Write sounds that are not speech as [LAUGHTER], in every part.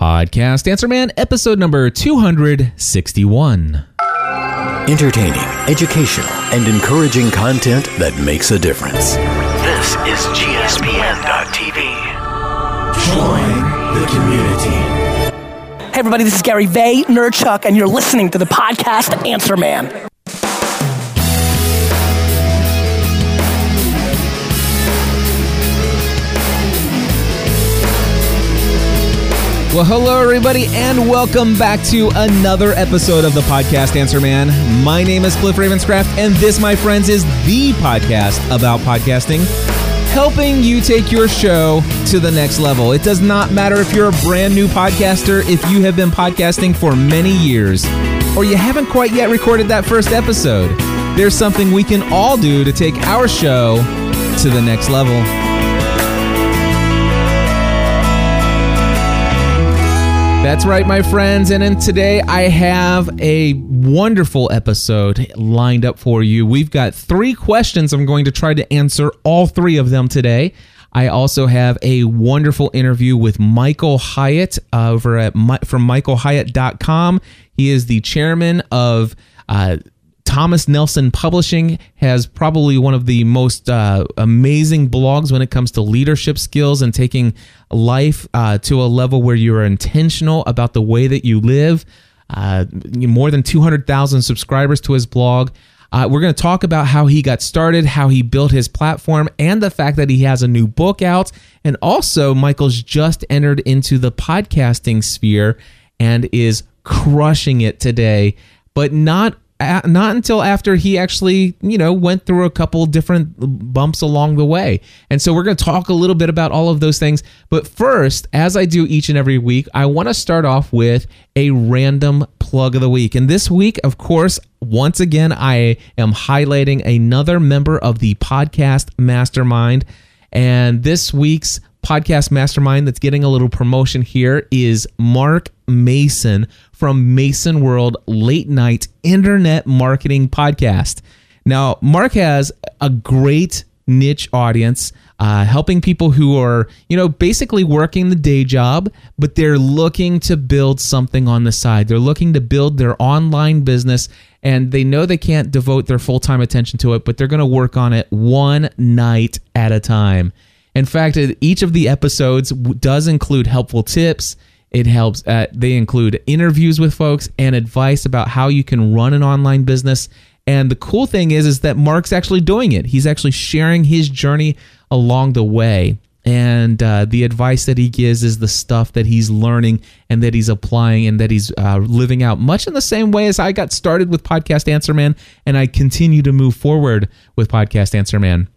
Podcast Answer Man, episode number 261. Entertaining, educational, and encouraging content that makes a difference. This is GSPN.TV. Join the community. Hey everybody, this is Gary Vaynerchuk, and you're listening to the podcast Answer Man. Well, hello, everybody, and welcome back to another episode of the podcast Answer Man. My name is Cliff Ravenscraft, and this, my friends, is the podcast about podcasting, helping you take your show to the next level. It does not matter if you're a brand new podcaster, if you have been podcasting for many years, or you haven't quite yet recorded that first episode. There's something we can all do to take our show to the next level. That's right, my friends. And in today, I have a wonderful episode lined up for you. We've got three questions. I'm going to try to answer all three of them today. I also have a wonderful interview with Michael Hyatt over at from michaelhyatt.com. He is the chairman of uh, Thomas Nelson Publishing has probably one of the most uh, amazing blogs when it comes to leadership skills and taking life uh, to a level where you are intentional about the way that you live. Uh, more than 200,000 subscribers to his blog. Uh, we're going to talk about how he got started, how he built his platform, and the fact that he has a new book out. And also, Michael's just entered into the podcasting sphere and is crushing it today, but not not until after he actually, you know, went through a couple different bumps along the way. And so we're going to talk a little bit about all of those things. But first, as I do each and every week, I want to start off with a random plug of the week. And this week, of course, once again, I am highlighting another member of the podcast mastermind. And this week's podcast mastermind that's getting a little promotion here is Mark Mason from Mason World Late Night Internet Marketing Podcast. Now, Mark has a great niche audience, uh, helping people who are, you know, basically working the day job, but they're looking to build something on the side. They're looking to build their online business and they know they can't devote their full time attention to it, but they're going to work on it one night at a time. In fact, each of the episodes does include helpful tips. It helps. Uh, they include interviews with folks and advice about how you can run an online business. And the cool thing is, is that Mark's actually doing it. He's actually sharing his journey along the way. And uh, the advice that he gives is the stuff that he's learning and that he's applying and that he's uh, living out, much in the same way as I got started with Podcast Answer Man, and I continue to move forward with Podcast Answer Man.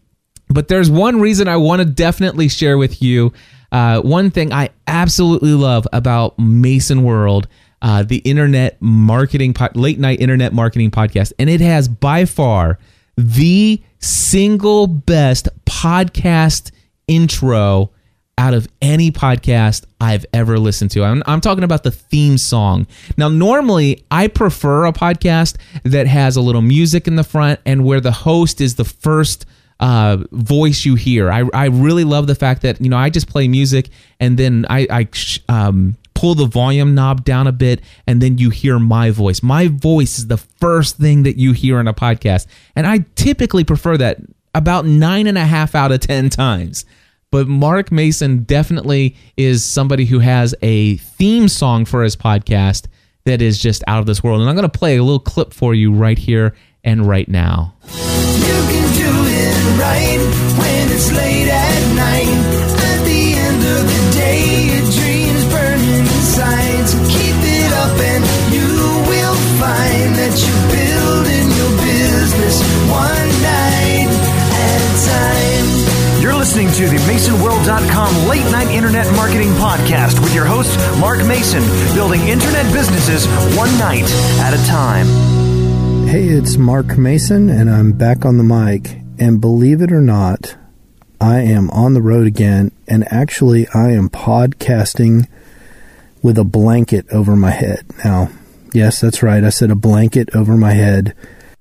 But there's one reason I want to definitely share with you. Uh, one thing I absolutely love about Mason World, uh, the internet marketing, po- late night internet marketing podcast, and it has by far the single best podcast intro out of any podcast I've ever listened to. I'm, I'm, talking about the theme song. Now, normally I prefer a podcast that has a little music in the front and where the host is the first uh, voice you hear. I, I really love the fact that you know I just play music and then I, I um, pull the volume knob down a bit and then you hear my voice. My voice is the first thing that you hear in a podcast, and I typically prefer that about nine and a half out of ten times. But Mark Mason definitely is somebody who has a theme song for his podcast that is just out of this world. And I'm going to play a little clip for you right here and right now right when it's late at night. At the end of the day, your dreams burning inside. So keep it up and you will find that you're building your business one night at a time. You're listening to the MasonWorld.com late night internet marketing podcast with your host, Mark Mason, building internet businesses one night at a time. Hey, it's Mark Mason, and I'm back on the mic. And believe it or not, I am on the road again, and actually, I am podcasting with a blanket over my head. Now, yes, that's right. I said a blanket over my head.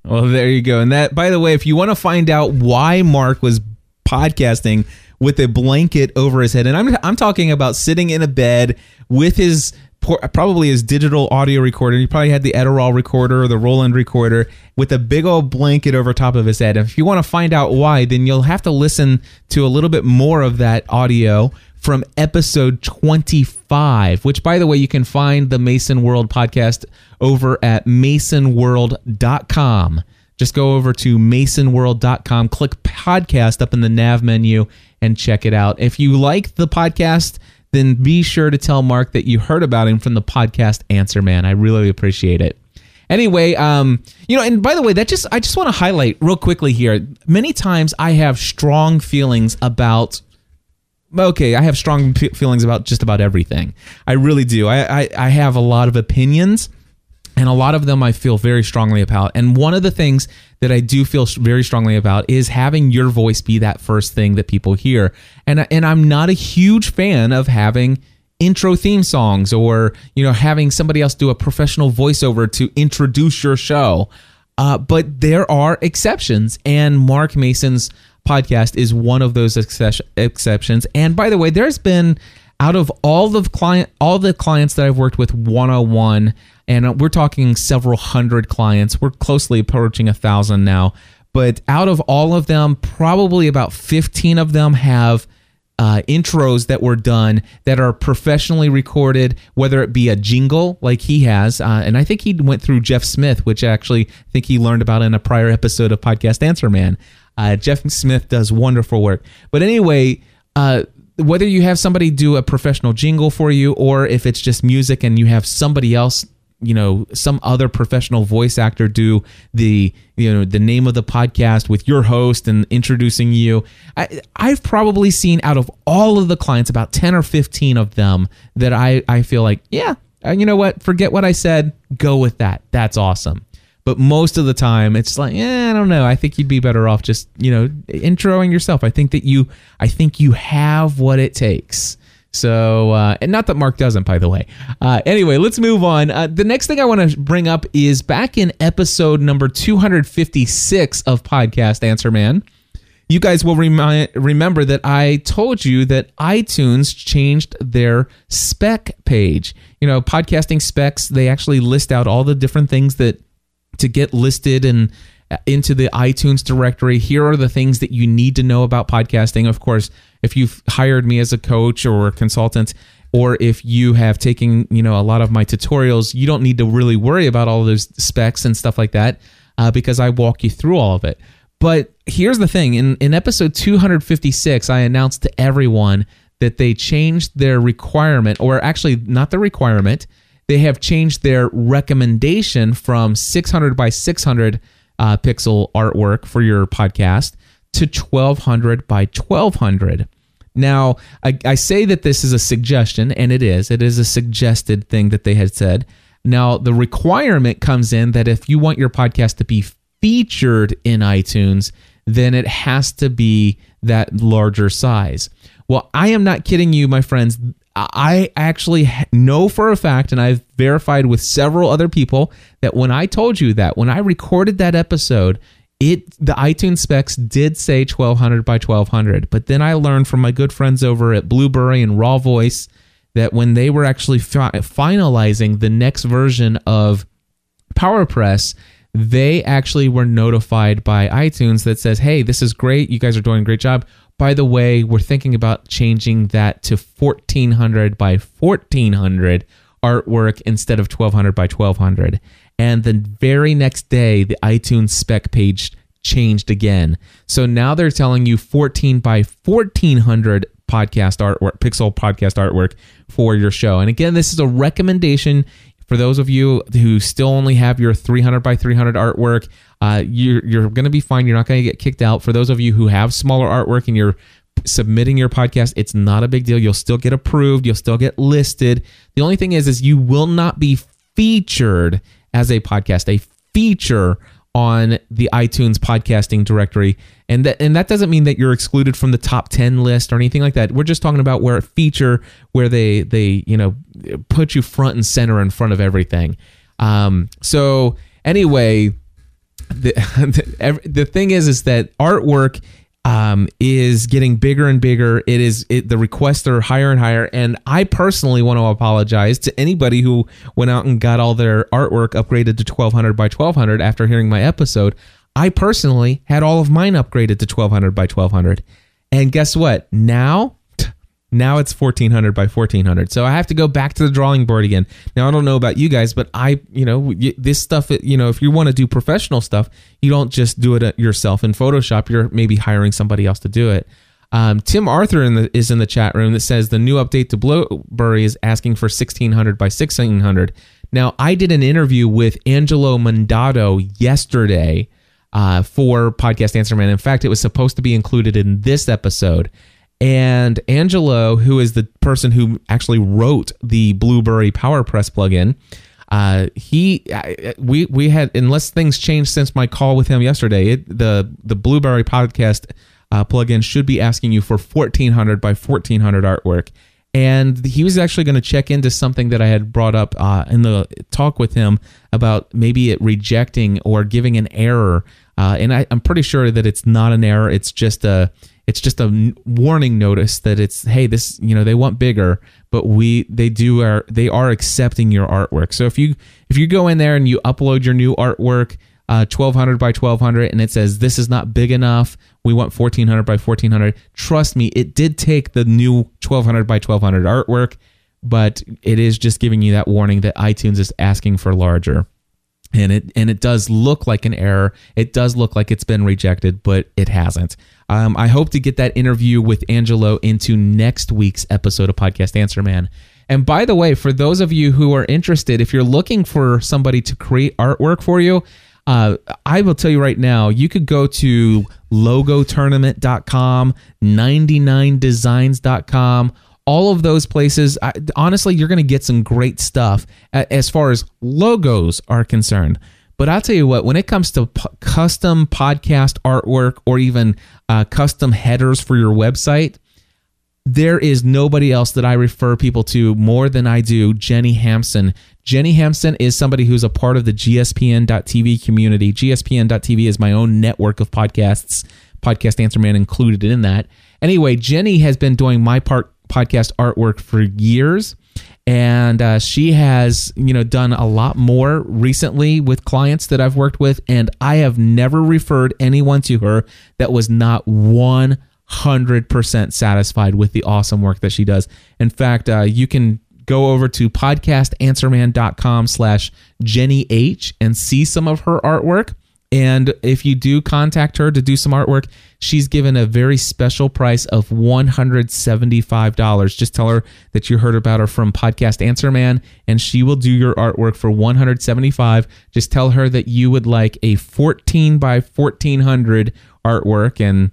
Well, there you go. And that, by the way, if you want to find out why Mark was podcasting with a blanket over his head. And I'm I'm talking about sitting in a bed with his probably his digital audio recorder. He probably had the Edirol recorder or the Roland recorder with a big old blanket over top of his head. And if you want to find out why, then you'll have to listen to a little bit more of that audio from episode 25, which, by the way, you can find the Mason World podcast over at masonworld.com. Just go over to masonworld.com, click podcast up in the nav menu, and check it out. If you like the podcast, then be sure to tell Mark that you heard about him from the podcast Answer Man. I really appreciate it. Anyway, um, you know, and by the way, that just I just want to highlight real quickly here. Many times I have strong feelings about okay, I have strong feelings about just about everything. I really do. I, I, I have a lot of opinions, and a lot of them I feel very strongly about. And one of the things that I do feel very strongly about is having your voice be that first thing that people hear. And and I'm not a huge fan of having intro theme songs or you know having somebody else do a professional voiceover to introduce your show. Uh, but there are exceptions, and Mark Mason's podcast is one of those exceptions. And by the way, there's been out of all the client all the clients that I've worked with one on one, and we're talking several hundred clients. We're closely approaching a thousand now. But out of all of them, probably about 15 of them have uh, intros that were done that are professionally recorded, whether it be a jingle like he has, uh, and I think he went through Jeff Smith, which I actually think he learned about in a prior episode of Podcast Answer Man. Uh, Jeff Smith does wonderful work, but anyway, uh, whether you have somebody do a professional jingle for you, or if it's just music and you have somebody else you know some other professional voice actor do the you know the name of the podcast with your host and introducing you I, i've probably seen out of all of the clients about 10 or 15 of them that i i feel like yeah uh, you know what? Forget what i said. Go with that. That's awesome but most of the time it's like yeah i don't know i think you'd be better off just you know introing yourself i think that you i think you have what it takes so, uh, and not that Mark doesn't, by the way. Uh, anyway, let's move on. Uh, the next thing I want to bring up is back in episode number 256 of Podcast Answer Man. You guys will remember that I told you that iTunes changed their spec page. You know, podcasting specs, they actually list out all the different things that to get listed and into the iTunes directory. Here are the things that you need to know about podcasting. Of course, if you've hired me as a coach or a consultant, or if you have taken you know a lot of my tutorials, you don't need to really worry about all those specs and stuff like that uh, because I walk you through all of it. But here's the thing: in in episode 256, I announced to everyone that they changed their requirement, or actually not the requirement. They have changed their recommendation from 600 by 600 uh, pixel artwork for your podcast to 1200 by 1200. Now, I, I, say that this is a suggestion, and it is. It is a suggested thing that they had said. Now, the requirement comes in that if you want your podcast to be featured in iTunes, then it has to be that larger size. Well, I am not kidding you, my friends. I actually know for a fact, and I've verified with several other people, that when I told you that, when I recorded that episode, it the iTunes specs did say 1200 by 1200, but then I learned from my good friends over at Blubrry and RawVoice that when they were actually fi- finalizing the next version of PowerPress, they actually were notified by iTunes that says, "Hey, this is great. You guys are doing a great job. By the way, we're thinking about changing that to 1400 by 1400 artwork instead of 1200 by 1200." And the very next day, the iTunes spec page changed again. So now they're telling you 14 by 1400 podcast artwork, pixel podcast artwork for your show. And again, this is a recommendation for those of you who still only have your 300 by 300 artwork. Uh, you're you're going to be fine. You're not going to get kicked out. For those of you who have smaller artwork and you're submitting your podcast, it's not a big deal. You'll still get approved. You'll still get listed. The only thing is, is you will not be featured as a podcast, a feature on the iTunes podcasting directory. And that and that doesn't mean that you're excluded from the top 10 list or anything like that. We're just talking about where a feature where they they, you know, put you front and center in front of everything. Um so anyway, the, [LAUGHS] the the thing is is that artwork um, is getting bigger and bigger. It is it, the requests are higher and higher. And I personally want to apologize to anybody who went out and got all their artwork upgraded to 1200 by 1200 after hearing my episode. I personally had all of mine upgraded to 1200 by 1200. And guess what? Now now it's 1400 by 1400. So I have to go back to the drawing board again. Now I don't know about you guys, but I, you know, this stuff, you know, if you want to do professional stuff, you don't just do it yourself in Photoshop. You're maybe hiring somebody else to do it. Um, Tim Arthur in the, is in the chat room that says the new update to Blubrry is asking for 1600 by 1600. Now I did an interview with Angelo Mandato yesterday uh, for Podcast Answer Man. In fact, it was supposed to be included in this episode and Angelo, who is the person who actually wrote the Blubrry PowerPress plugin, uh, he we we had unless things changed since my call with him yesterday. It, the the Blubrry podcast uh, plugin should be asking you for 1400 by 1400 artwork. And he was actually going to check into something that I had brought up uh, in the talk with him about maybe it rejecting or giving an error. Uh, and I, I'm pretty sure that it's not an error. It's just a it's just a warning notice that it's hey this you know they want bigger but we they do are they are accepting your artwork. So if you if you go in there and you upload your new artwork uh, 1200 by 1200 and it says this is not big enough. We want 1400 by 1400 trust me it did take the new 1200 by 1200 artwork but it is just giving you that warning that itunes is asking for larger and it and it does look like an error. It does look like it's been rejected, but it hasn't. Um, I hope to get that interview with Angelo into next week's episode of Podcast Answer Man. And by the way, for those of you who are interested, if you're looking for somebody to create artwork for you, uh, I will tell you right now, you could go to logotournament.com, 99designs.com all of those places I, honestly you're going to get some great stuff as far as logos are concerned but i'll tell you what when it comes to p- custom podcast artwork or even uh, custom headers for your website there is nobody else that I refer people to more than I do Jenny Hampson. Jenny Hampson is somebody who's a part of the GSPN.TV community. GSPN.TV is my own network of podcasts, Podcast Answer Man included in that. Anyway, Jenny has been doing my part podcast artwork for years. And uh, she has you know done a lot more recently with clients that i've worked with. And i have never referred anyone to her that was not 100% satisfied with the awesome work that she does. In fact uh, you can go over to podcastanswerman.com slash jenny h and see some of her artwork and if you do contact her to do some artwork, she's given a very special price of $175. Just tell her that you heard about her from Podcast Answer Man, and she will do your artwork for $175. Just tell her that you would like a 14 by 1400 artwork, and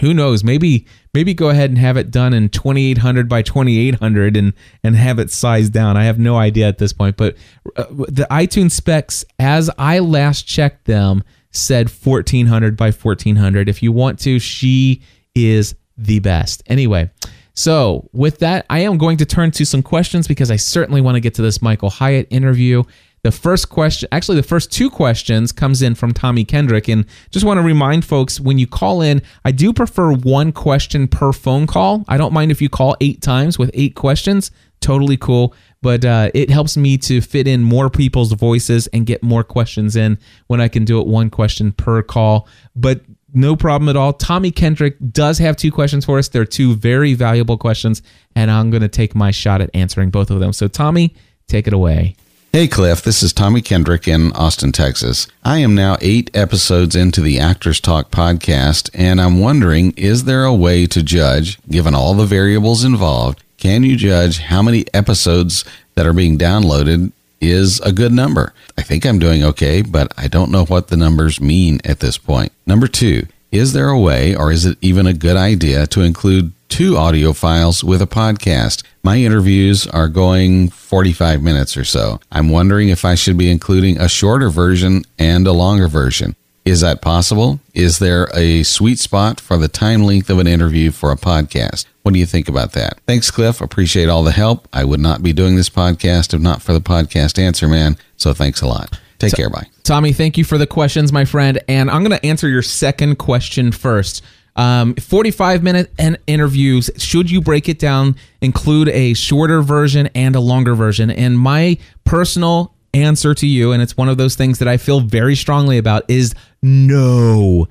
who knows, maybe maybe go ahead and have it done in 2800 by 2800 and and have it sized down. I have no idea at this point, but uh, the iTunes specs as I last checked them said 1400 by 1400. If you want to, she is the best. Anyway, so with that, I am going to turn to some questions because I certainly want to get to this Michael Hyatt interview. The first question, actually, the first two questions comes in from Tommy Kendrick. And just want to remind folks when you call in, I do prefer one question per phone call. I don't mind if you call eight times with eight questions, totally cool. But uh, it helps me to fit in more people's voices and get more questions in when I can do it one question per call. But no problem at all. Tommy Kendrick does have two questions for us. They're two very valuable questions, and I'm going to take my shot at answering both of them. So, Tommy, take it away. Hey Cliff, this is Tommy Kendrick in Austin, Texas. I am now eight episodes into the Actors Talk podcast, and I'm wondering is there a way to judge, given all the variables involved, can you judge how many episodes that are being downloaded is a good number? I think I'm doing okay, but I don't know what the numbers mean at this point. Number two, is there a way, or is it even a good idea, to include two audio files with a podcast? My interviews are going 45 minutes or so. I'm wondering if I should be including a shorter version and a longer version. Is that possible? Is there a sweet spot for the time length of an interview for a podcast? What do you think about that? Thanks, Cliff. Appreciate all the help. I would not be doing this podcast if not for the podcast answer man. So thanks a lot. Take so, care. Bye. Tommy, thank you for the questions, my friend. And I'm going to answer your second question first. Um, 45 minute en- interviews. Should you break it down, include a shorter version and a longer version? And my personal answer to you, and it's one of those things that I feel very strongly about, is no.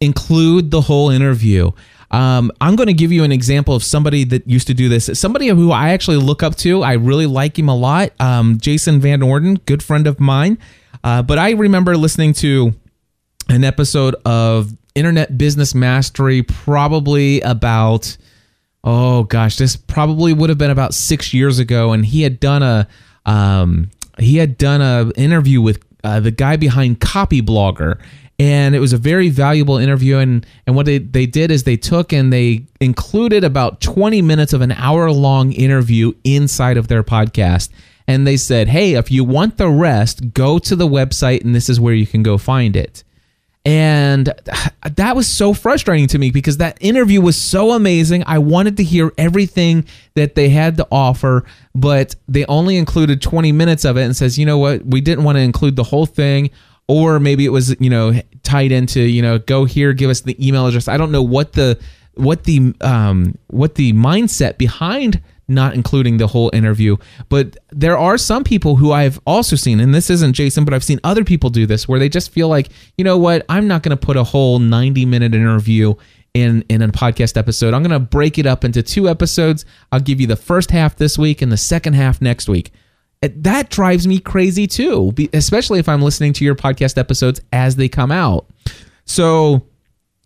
Include the whole interview. Um, I'm going to give you an example of somebody that used to do this. Somebody who I actually look up to. I really like him a lot. Um, Jason Van Orden, good friend of mine. Uh, but I remember listening to an episode of Internet Business Mastery, probably about oh gosh, this probably would have been about six years ago, and he had done a um, he had done a interview with uh, the guy behind Copyblogger, and it was a very valuable interview. And and what they they did is they took and they included about twenty minutes of an hour long interview inside of their podcast. And they said, hey, if you want the rest, go to the website, and this is where you can go find it. And that was so frustrating to me because that interview was so amazing. I wanted to hear everything that they had to offer, but they only included 20 minutes of it and says, you know what, we didn't want to include the whole thing. Or maybe it was, you know, tied into, you know, go here, give us the email address. I don't know what the what the um what the mindset behind not including the whole interview. But there are some people who I've also seen, and this isn't Jason, but I've seen other people do this where they just feel like, you know what, I'm not going to put a whole 90 minute interview in in a podcast episode. I'm going to break it up into two episodes. I'll give you the first half this week and the second half next week. Eh, that drives me crazy too, especially if I'm listening to your podcast episodes as they come out. So,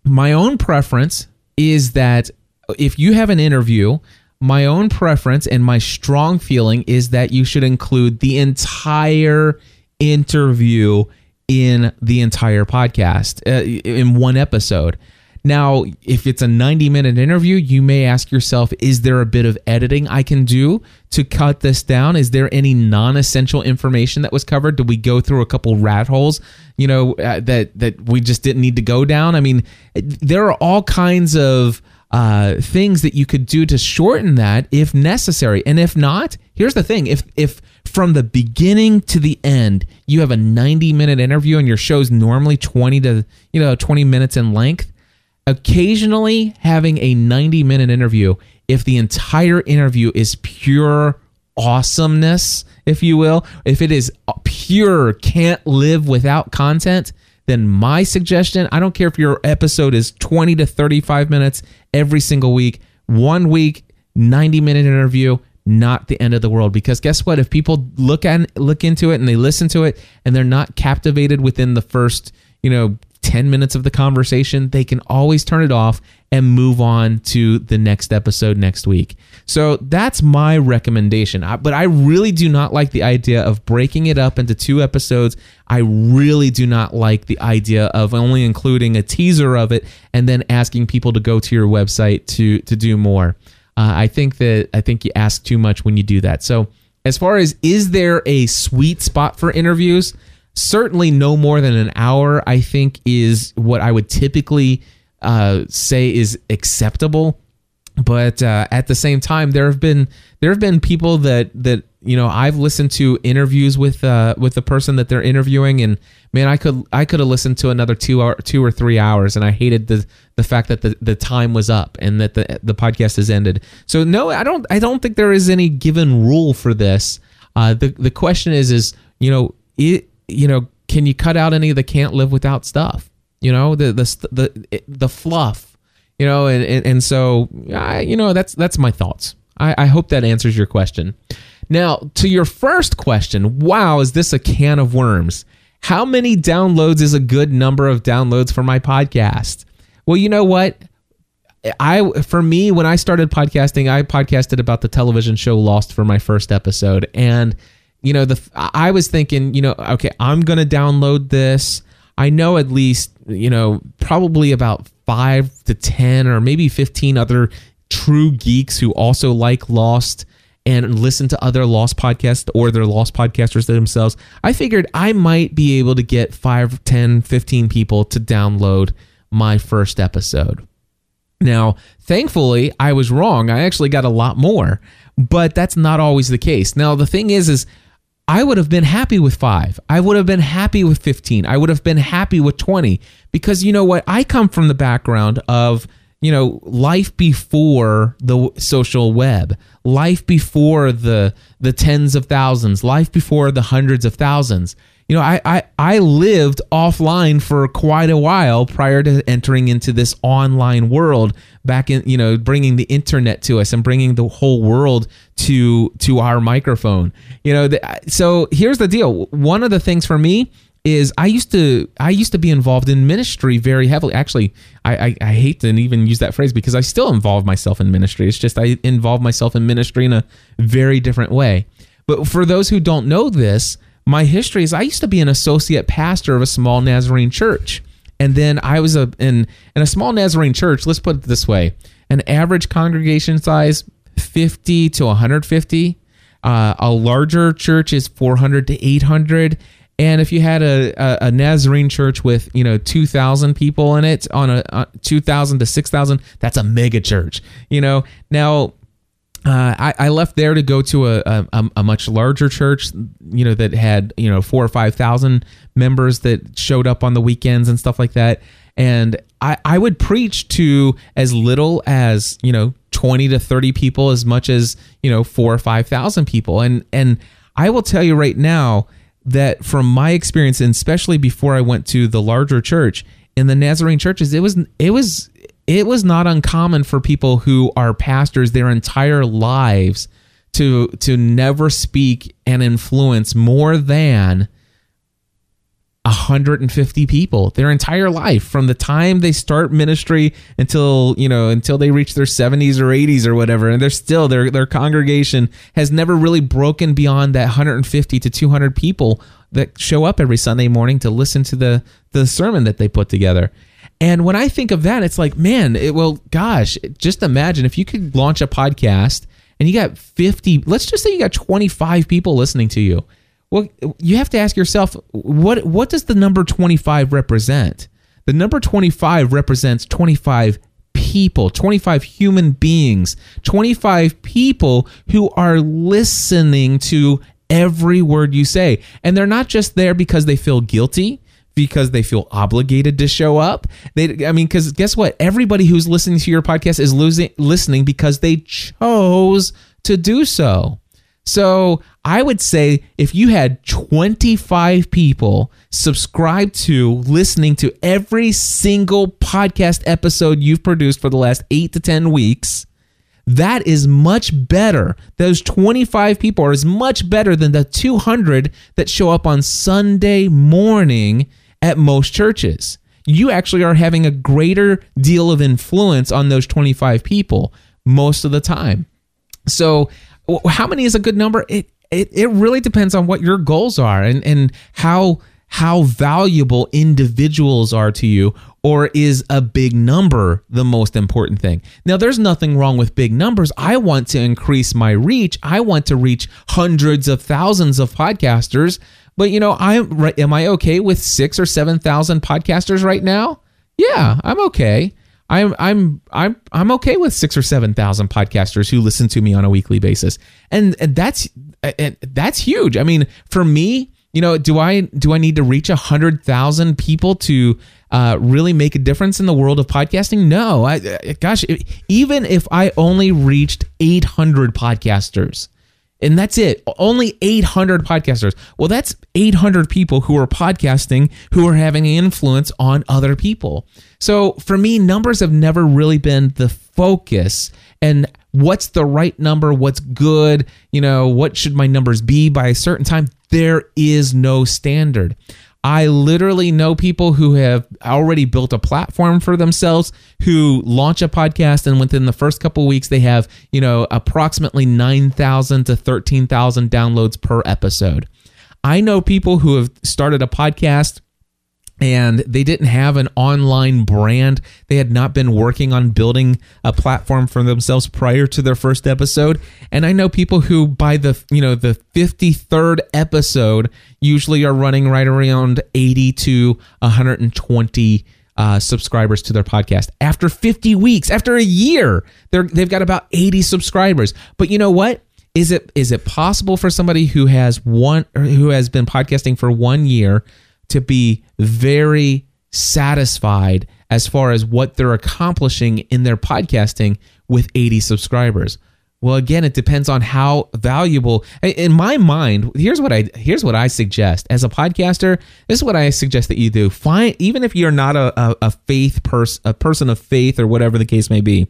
my own preference is that if you have an interview my own preference and my strong feeling is that you should include the entire interview in the entire podcast uh, in one episode. Now, if it's a 90 minute interview, you may ask yourself, is there a bit of editing I can do to cut this down? Is there any non essential information that was covered? Did we go through a couple rat holes, you know, uh, that, that we just didn't need to go down? I mean, there are all kinds of uh, things that you could do to shorten that if necessary. And if not, here's the thing: if if from the beginning to the end you have a 90 minute interview and your show's normally 20 to you know 20 minutes in length, occasionally having a 90 minute interview, if the entire interview is pure awesomeness, if you will, if it is pure can't live without content, then my suggestion, I don't care if your episode is 20 to 35 minutes every single week, one week, 90 minute interview, not the end of the world. Because guess what? If people look at look into it and they listen to it and they're not captivated within the first you know 10 minutes of the conversation, they can always turn it off and move on to the next episode next week. So that's my recommendation. But I really do not like the idea of breaking it up into two episodes. I really do not like the idea of only including a teaser of it and then asking people to go to your website to to do more. Uh, I think that I think you ask too much when you do that. So as far as is there a sweet spot for interviews? Certainly no more than an hour i think is what i would typically uh, say is acceptable. But uh, at the same time there have been there have been people that that you know I've listened to interviews with uh, with the person that they're interviewing. And man I could I could have listened to another two hour two or three hours. And I hated the the fact that the, the time was up and that the the podcast has ended. So no I don't I don't think there is any given rule for this. Uh, the the question is is you know it you know, can you cut out any of the can't live without stuff? You know, the the the the fluff. You know, and and, and so I, you know that's that's my thoughts. I, I hope that answers your question. Now, to your first question, wow, is this a can of worms? How many downloads is a good number of downloads for my podcast? Well, you know what? I for me when I started podcasting, I podcasted about the television show Lost for my first episode and you know the i was thinking you know okay i'm gonna download this. I know at least you know probably about five to ten or maybe 15 other true geeks who also like lost and listen to other lost podcasts or they're lost podcasters themselves. I figured i might be able to get 5 10 15 people to download my first episode. Now thankfully i was wrong. I actually got a lot more but that's not always the case. Now the thing is is I would have been happy with five. I would have been happy with 15. I would have been happy with 20 because you know what? I come from the background of, you know, life before the social web, life before the the tens of thousands, life before the hundreds of thousands you know, I, I, I lived offline for quite a while prior to entering into this online world back in, you know, bringing the internet to us and bringing the whole world to, to our microphone, you know, the, so here's the deal. One of the things for me is I used to I used to be involved in ministry very heavily. Actually, I, I, I, hate to even use that phrase because I still involve myself in ministry. It's just I involve myself in ministry in a very different way. But for those who don't know this, my history is I used to be an associate pastor of a small Nazarene church. And then I was a in in a small Nazarene church, let's put it this way. An average congregation size 50 to 150. Uh, a larger church is 400 to 800 and if you had a, a, a, Nazarene church with you know two thousand people in it on a, a two thousand to six thousand, that's a mega church. You know now uh, I, I, left there to go to a, a, a, much larger church, you know, that had, you know, four or 5,000 members that showed up on the weekends and stuff like that. And I, I would preach to as little as, you know, 20 to 30 people, as much as, you know, four or 5,000 people. And, and I will tell you right now that from my experience, and especially before I went to the larger church, in the Nazarene churches, it was, it was, it was not uncommon for people who are pastors their entire lives to to never speak and influence more than 150 people their entire life from the time they start ministry until you know until they reach their 70s or 80s or whatever. And they're still their their congregation has never really broken beyond that 150 to 200 people that show up every Sunday morning to listen to the the sermon that they put together and when I think of that, it's like, man, it, well, gosh, just imagine if you could launch a podcast and you got 50, let's just say you got 25 people listening to you. Well, you have to ask yourself, what what does the number 25 represent? The number 25 represents 25 people, 25 human beings, 25 people who are listening to every word you say. And they're not just there because they feel guilty because they feel obligated to show up. They, I mean, because guess what? Everybody who's listening to your podcast is losing, listening because they chose to do so. So I would say if you had 25 people subscribe to listening to every single podcast episode you've produced for the last eight to 10 weeks, that is much better. Those 25 people are as much better than the 200 that show up on Sunday morning at most churches. You actually are having a greater deal of influence on those 25 people most of the time. So, how many is a good number? It it, it really depends on what your goals are and, and how how valuable individuals are to you or is a big number the most important thing? Now, there's nothing wrong with big numbers. I want to increase my reach. I want to reach hundreds of thousands of podcasters but you know, I'm am I okay with six or seven thousand podcasters right now? Yeah, I'm okay. I'm I'm I'm I'm okay with six or seven thousand podcasters who listen to me on a weekly basis, and, and that's and that's huge. I mean, for me, you know, do I do I need to reach a hundred thousand people to uh, really make a difference in the world of podcasting? No, I, gosh, even if I only reached eight hundred podcasters, and that's it. Only 800 podcasters. Well, that's 800 people who are podcasting who are having influence on other people. So for me, numbers have never really been the focus. And what's the right number? What's good? You know, what should my numbers be by a certain time? There is no standard. I literally know people who have already built a platform for themselves who launch a podcast and within the first couple weeks they have, you know, approximately 9,000 to 13,000 downloads per episode. I know people who have started a podcast and they didn't have an online brand. They had not been working on building a platform for themselves prior to their first episode. And I know people who by the, you know, the 53rd episode usually are running right around 80 to 120 uh, subscribers to their podcast. After 50 weeks, after a year, they're, they've got about 80 subscribers. But you know what? is it is it possible for somebody who has one who has been podcasting for one year to be very satisfied as far as what they're accomplishing in their podcasting with 80 subscribers? Well, again, it depends on how valuable. In my mind, here's what I here's what I suggest as a podcaster. This is what I suggest that you do. Find even if you're not a, a, a faith person, a person of faith, or whatever the case may be.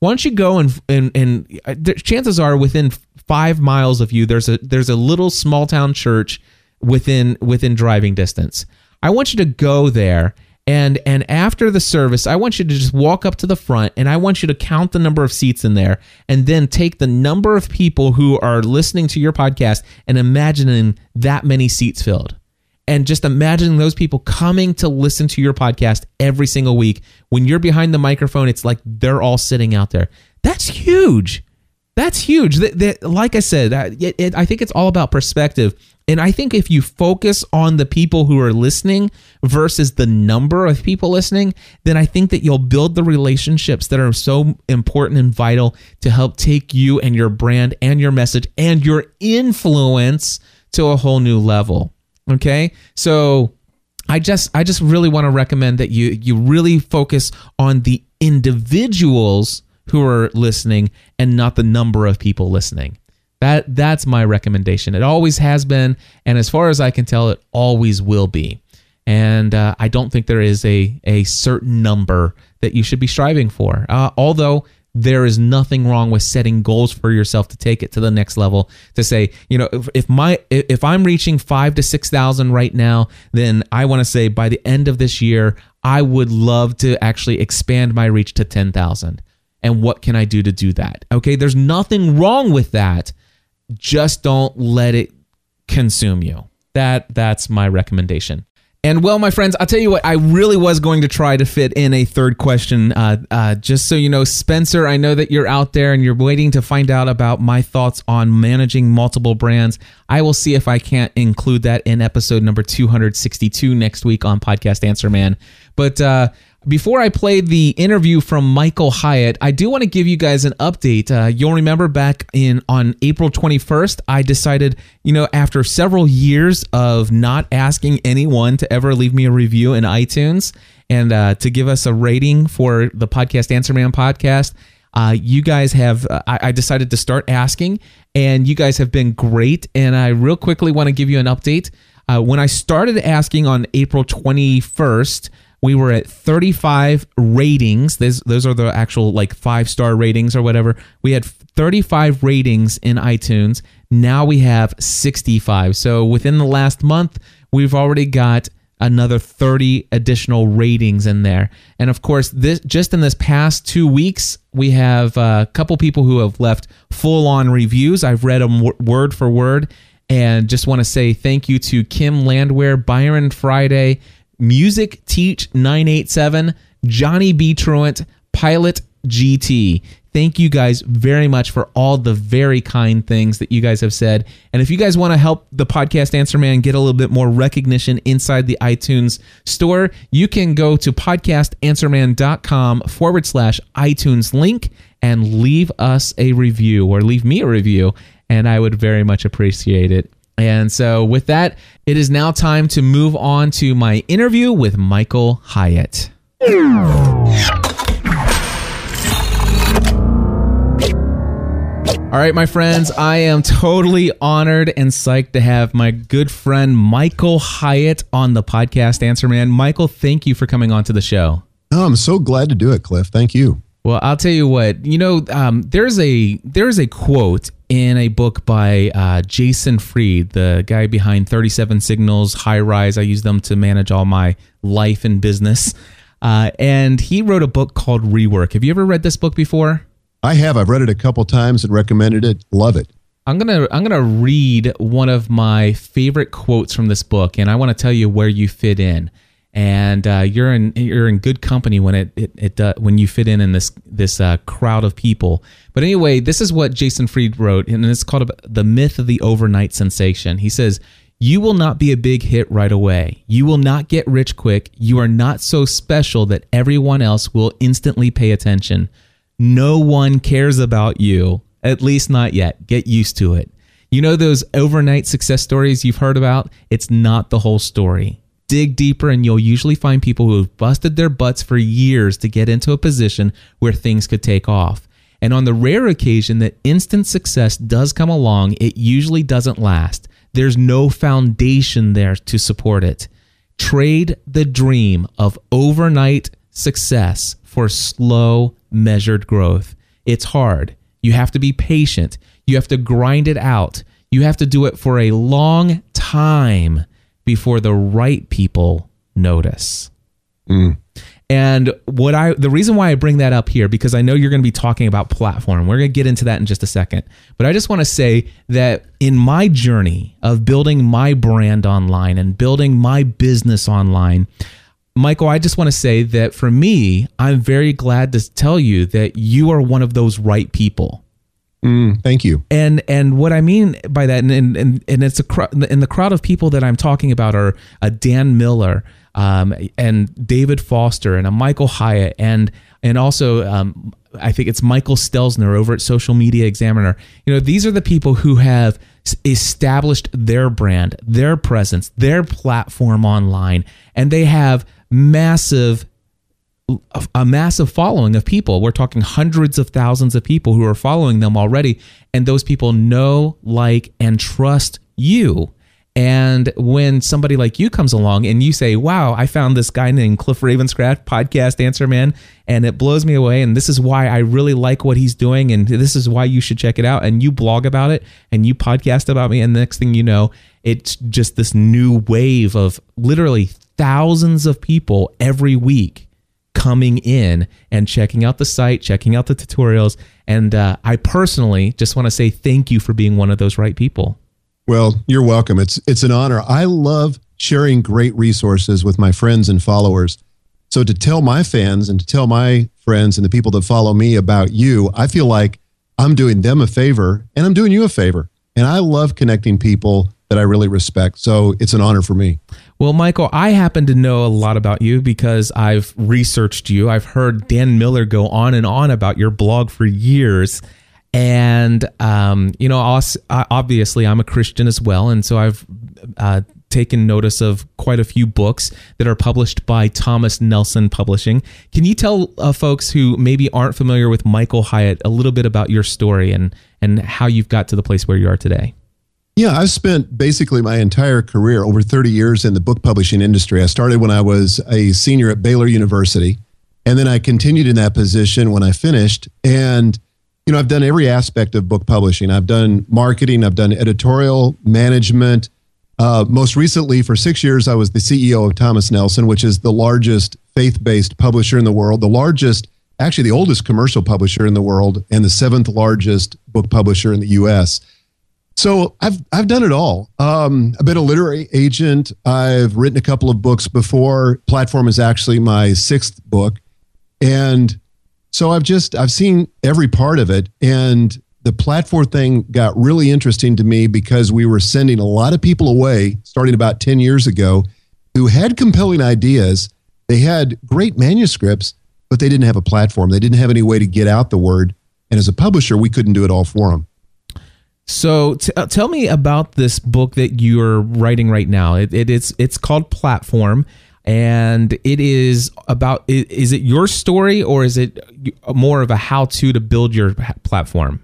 Why don't you go and and and uh, chances are within five miles of you, there's a there's a little small town church within within driving distance. I want you to go there and and after the service i want you to just walk up to the front and i want you to count the number of seats in there and then take the number of people who are listening to your podcast and imagining that many seats filled. And just imagining those people coming to listen to your podcast every single week. When you're behind the microphone it's like they're all sitting out there. That's huge that's huge. That, that, like I said, it, it, I think it's all about perspective. And I think if you focus on the people who are listening versus the number of people listening, then I think that you'll build the relationships that are so important and vital to help take you and your brand and your message and your influence to a whole new level. Okay? So I just I just really want to recommend that you you really focus on the individuals who are listening and not the number of people listening. That that's my recommendation. It always has been, and as far as I can tell, it always will be. And uh, I don't think there is a a certain number that you should be striving for. Uh, although there is nothing wrong with setting goals for yourself to take it to the next level. To say, you know, if, if my if I'm reaching five to six thousand right now, then I want to say by the end of this year, I would love to actually expand my reach to ten thousand and what can I do to do that? Okay, there's nothing wrong with that. Just don't let it consume you. That that's my recommendation. And well, my friends, I'll tell you what, I really was going to try to fit in a third question. Uh, uh, just so you know, Spencer, I know that you're out there and you're waiting to find out about my thoughts on managing multiple brands. I will see if I can't include that in episode number 262 next week on Podcast Answer Man. But uh, before I play the interview from Michael Hyatt, I do want to give you guys an update. Uh, you'll remember back in on April 21st, I decided, you know, after several years of not asking anyone to ever leave me a review in iTunes and uh, to give us a rating for the podcast Answer Man podcast, uh, you guys have, uh, I, I decided to start asking, and you guys have been great. And I real quickly want to give you an update. Uh, when I started asking on April 21st, we were at 35 ratings. Those, those are the actual like five star ratings or whatever. We had 35 ratings in iTunes. Now we have 65. So within the last month, we've already got another 30 additional ratings in there. And of course, this just in this past 2 weeks, we have a couple people who have left full-on reviews. I've read them word for word and just want to say thank you to Kim Landwehr, Byron Friday, Music Teach 987, Johnny B. Truant, Pilot GT. Thank you guys very much for all the very kind things that you guys have said. And if you guys want to help the podcast Answer Man get a little bit more recognition inside the iTunes store, you can go to podcastanswerman.com forward slash iTunes link and leave us a review or leave me a review. And I would very much appreciate it. And so, with that, it is now time to move on to my interview with Michael Hyatt. All right, my friends, I am totally honored and psyched to have my good friend Michael Hyatt on the podcast Answer Man. Michael, thank you for coming on to the show. Oh, I'm so glad to do it, Cliff. Thank you. Well, I'll tell you what. You know, um, there's a there's a quote in a book by uh, Jason Fried, the guy behind 37 Signals, Highrise. I use them to manage all my life and business. Uh, and he wrote a book called Rework. Have you ever read this book before? I have. I've read it a couple times and recommended it. Love it. I'm gonna I'm gonna read one of my favorite quotes from this book, and I want to tell you where you fit in and uh, you're in you're in good company when it it, it uh, when you fit in in this this uh, crowd of people. But anyway, this is what Jason Fried wrote, and it's called "The Myth of the Overnight Sensation." He says. You will not be a big hit right away. You will not get rich quick. You are not so special that everyone else will instantly pay attention. No one cares about you. At least not yet. Get used to it. You know those overnight success stories you've heard about? It's not the whole story. Dig deeper, and you'll usually find people who have busted their butts for years to get into a position where things could take off. And on the rare occasion that instant success does come along, it usually doesn't last. There's no foundation there to support it. Trade the dream of overnight success for slow, measured growth. It's hard. You have to be patient. You have to grind it out. You have to do it for a long time before the right people notice. Mm. And what I the reason why I bring that up here because I know you're going to be talking about platform. We're going to get into that in just a second. But I just want to say that in my journey of building my brand online and building my business online, Michael, I just want to say that for me, I'm very glad to tell you that you are one of those right people. Mm, thank you. And and what I mean by that, and and, and it's a cr- and the crowd of people that I'm talking about are a Dan Miller, um, and David Foster, and a Michael Hyatt, and and also um, I think it's Michael Stelzner over at Social Media Examiner. You know, these are the people who have established their brand, their presence, their platform online, and they have massive a- a massive following of people. We're talking hundreds of thousands of people who are following them already. And those people know, like, and trust you. And when somebody like you comes along and you say, Wow, I found this guy named Cliff Ravenscraft, podcast answer man, and it blows me away. And this is why I really like what he's doing. And this is why you should check it out. And you blog about it and you podcast about me. And the next thing you know, it's just this new wave of literally thousands of people every week coming in and checking out the site, checking out the tutorials. And uh, I personally just want to say thank you for being one of those right people. Well, you're welcome. It's it's an honor. I love sharing great resources with my friends and followers. So to tell my fans and to tell my friends and the people that follow me about you, I feel like I'm doing them a favor and I'm doing you a favor. And I love connecting people that I really respect. So it's an honor for me. Well, Michael, I happen to know a lot about you because I've researched you. I've heard Dan Miller go on and on about your blog for years. And, um, you know, obviously I'm a Christian as well. And so I've uh, taken notice of quite a few books that are published by Thomas Nelson Publishing. Can you tell uh, folks who maybe aren't familiar with Michael Hyatt a little bit about your story and, and how you've got to the place where you are today? Yeah, I've spent basically my entire career, over 30 years in the book publishing industry. I started when I was a senior at Baylor University, and then I continued in that position when I finished. And, you know, I've done every aspect of book publishing. I've done marketing, I've done editorial, management. Uh, most recently, for six years, I was the CEO of Thomas Nelson, which is the largest faith based publisher in the world, the largest, actually, the oldest commercial publisher in the world, and the seventh largest book publisher in the US. So I've I've done it all. Um, I've been a literary agent. I've written a couple of books before. Platform is actually my sixth book, and so I've just I've seen every part of it. And the platform thing got really interesting to me because we were sending a lot of people away starting about ten years ago, who had compelling ideas. They had great manuscripts, but they didn't have a platform. They didn't have any way to get out the word. And as a publisher, we couldn't do it all for them. So t- uh, tell me about this book that you're writing right now. It, it, it's it's called Platform, and it is about. Is it your story or is it more of a how-to to build your platform?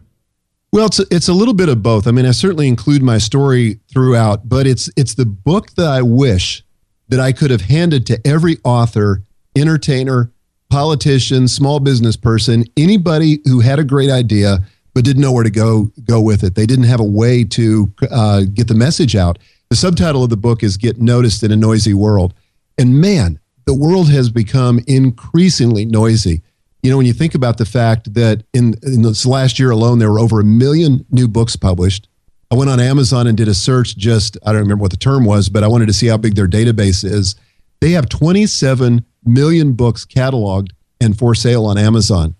Well, it's it's a little bit of both. I mean, I certainly include my story throughout, but it's it's the book that I wish that I could have handed to every author, entertainer, politician, small business person, anybody who had a great idea but didn't know where to go go with it. They didn't have a way to uh, get the message out. The subtitle of the book is "Get Noticed in a Noisy World," and man, the world has become increasingly noisy. You know, when you think about the fact that in, in this last year alone, there were over a million new books published. I went on Amazon and did a search just, I don't remember what the term was, but I wanted to see how big their database is. They have 27 million books cataloged and for sale on Amazon.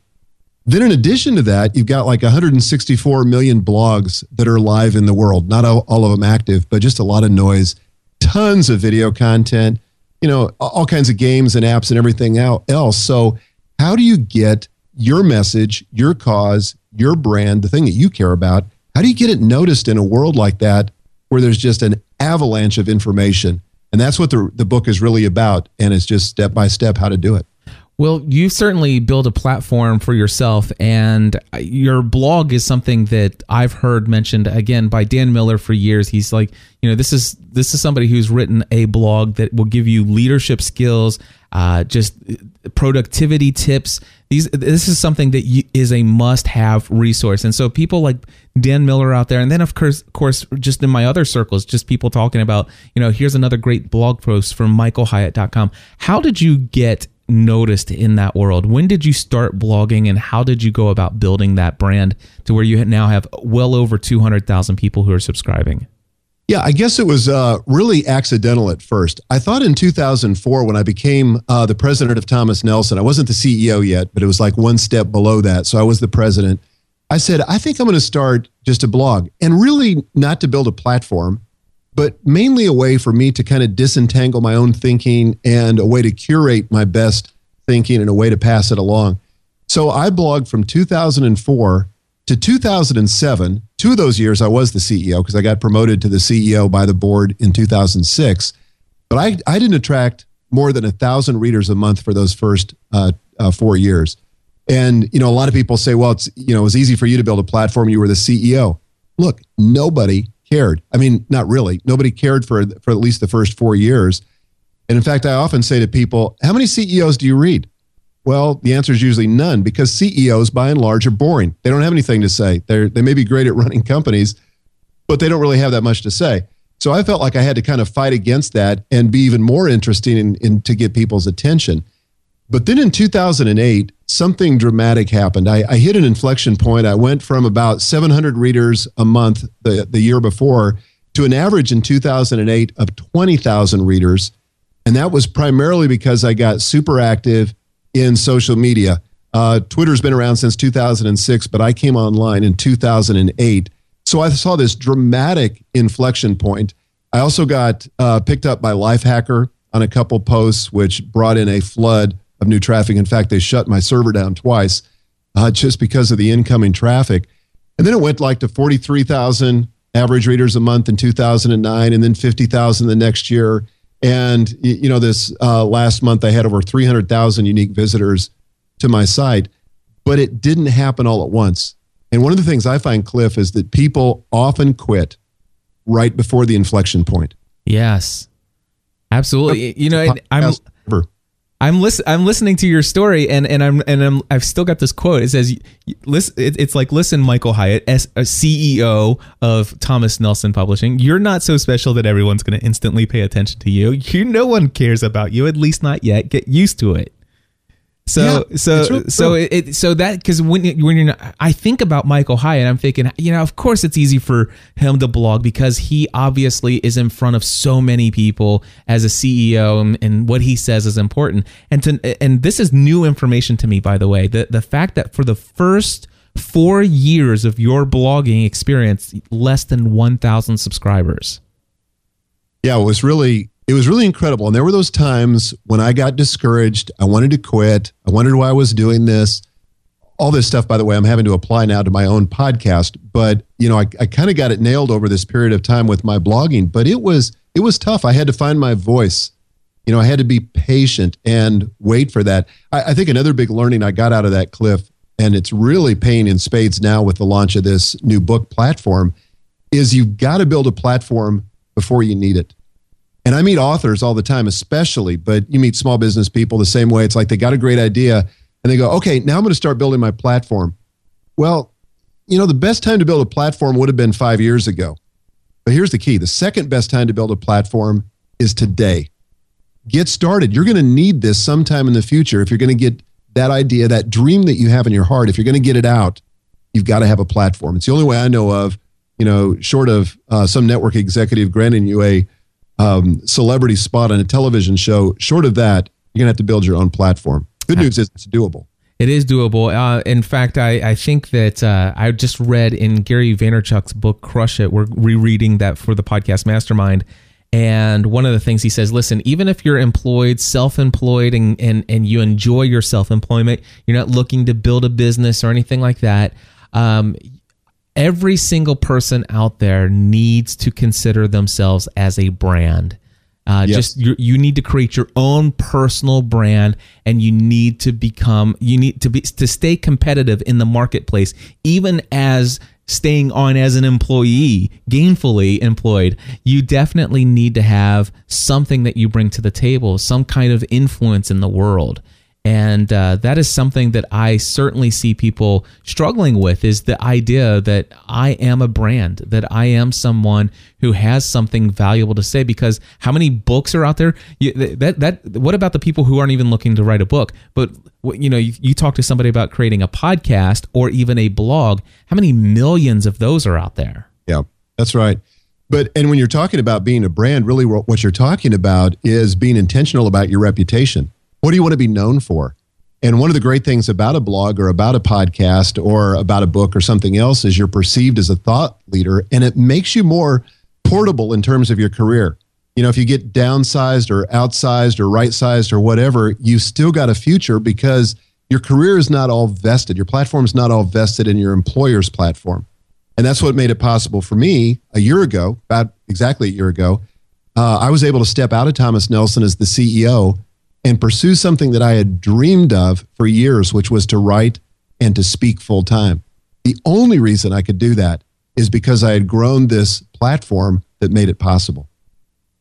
Then, in addition to that, you've got like 164 million blogs that are live in the world. Not all, of them active, but just a lot of noise. Tons of video content, you know, all kinds of games and apps and everything else. So, how do you get your message, your cause, your brand, the thing that you care about, how do you get it noticed in a world like that where there's just an avalanche of information? And that's what the, the book is really about. And it's just step by step how to do it. Well, you certainly build a platform for yourself, and your blog is something that I've heard mentioned again by Dan Miller for years. He's like, you know, this is this is somebody who's written a blog that will give you leadership skills, uh, just productivity tips. These this is something that you, is a must-have resource, and so people like Dan Miller out there, and then of course, of course, just in my other circles, just people talking about, you know, here's another great blog post from MichaelHyatt.com. How did you get noticed in that world? When did you start blogging and how did you go about building that brand to where you now have well over 200,000 people who are subscribing? Yeah, I guess it was uh, really accidental at first. I thought in 2004, when I became uh, the president of Thomas Nelson, I wasn't the CEO yet, but it was like one step below that. So I was the president. I said, I think I'm going to start just a blog and really not to build a platform, but mainly a way for me to kind of disentangle my own thinking and a way to curate my best thinking and a way to pass it along. So I blogged from 2004 to 2007. Two of those years I was the CEO because I got promoted to the CEO by the board in 2006. But I, I didn't attract more than a thousand readers a month for those first uh, uh, four years. And you know, a lot of people say, "Well, it's you know, it was easy for you to build a platform. You were the CEO." Look, nobody cared. I mean, not really. Nobody cared for for at least the first four years. And in fact, I often say to people, "How many CEOs do you read?" Well, the answer is usually none because CEOs, by and large, are boring. They don't have anything to say. They they may be great at running companies, but they don't really have that much to say. So I felt like I had to kind of fight against that and be even more interesting in, in to get people's attention. But then in 2008, something dramatic happened. I, I, hit an inflection point. I went from about 700 readers a month the, the year before to an average in 2008 of 20,000 readers. And that was primarily because I got super active in social media. Uh, Twitter's been around since 2006, but I came online in 2008. So I saw this dramatic inflection point. I also got uh, picked up by Lifehacker on a couple posts, which brought in a flood of new traffic. In fact, they shut my server down twice uh, just because of the incoming traffic. And then it went like to 43,000 average readers a month in 2009, and then 50,000 the next year. And, you know, this uh, last month I had over 300,000 unique visitors to my site, but it didn't happen all at once. And one of the things I find, Cliff, is that people often quit right before the inflection point. Yes, absolutely. You know, I'm. I'm listen, I'm listening to your story and and I'm and I'm I've still got this quote. It says listen it's like listen Michael Hyatt as a uh, CEO of Thomas Nelson Publishing. You're not so special that everyone's going to instantly pay attention to you. You no one cares about you at least not yet. Get used to it. So yeah, so really so it, it, so that because when when you're not, I think about Michael Hyatt, I'm thinking you know of course it's easy for him to blog because he obviously is in front of so many people as a CEO and, and what he says is important. And to and this is new information to me by the way. The the fact that for the first four years of your blogging experience, less than one thousand subscribers. Yeah, it was really it was really incredible. And there were those times when I got discouraged. I wanted to quit. I wondered why I was doing this. All this stuff, by the way, I'm having to apply now to my own podcast. But you know, I, I kind of got it nailed over this period of time with my blogging. But it was it was tough. I had to find my voice. You know, I had to be patient and wait for that. I, I think another big learning I got out of that, Cliff, and it's really paying in spades now with the launch of this new book platform, is you've got to build a platform before you need it. And I meet authors all the time, especially, but you meet small business people the same way. It's like they got a great idea and they go, okay, now I'm going to start building my platform. Well, you know, the best time to build a platform would have been five years ago. But here's the key the second best time to build a platform is today. Get started. You're going to need this sometime in the future if you're going to get that idea, that dream that you have in your heart. If you're going to get it out, you've got to have a platform. It's the only way I know of, you know, short of uh, some network executive granting you a um, celebrity spot on a television show. Short of that, you're gonna have to build your own platform. Good news is it's doable. It is doable. Uh, in fact, I, I think that uh, I just read in Gary Vaynerchuk's book Crush It. We're rereading that for the podcast Mastermind. And one of the things he says, listen, even if you're employed, self-employed, and and, and you enjoy your self-employment, you're not looking to build a business or anything like that um, every single person out there needs to consider themselves as a brand. Uh, Yes. Just you, you need to create your own personal brand, and you need to become you need to be to stay competitive in the marketplace, even as staying on as an employee, gainfully employed. You definitely need to have something that you bring to the table, some kind of influence in the world and uh, that is something that i certainly see people struggling with is the idea that i am a brand that i am someone who has something valuable to say because how many books are out there you, that that what about the people who aren't even looking to write a book but you know you, you talk to somebody about creating a podcast or even a blog how many millions of those are out there Yeah, that's right. But and when you're talking about being a brand, really what what you're talking about is being intentional about your reputation. What do you want to be known for? And one of the great things about a blog or about a podcast or about a book or something else is you're perceived as a thought leader and it makes you more portable in terms of your career. You know, if you get downsized or outsized or right sized or whatever, you still got a future because your career is not all vested. Your platform is not all vested in your employer's platform. And that's what made it possible for me a year ago, about exactly a year ago. Uh, I was able to step out of Thomas Nelson as the CEO and pursue something that I had dreamed of for years, which was to write and to speak full time. The only reason I could do that is because I had grown this platform that made it possible.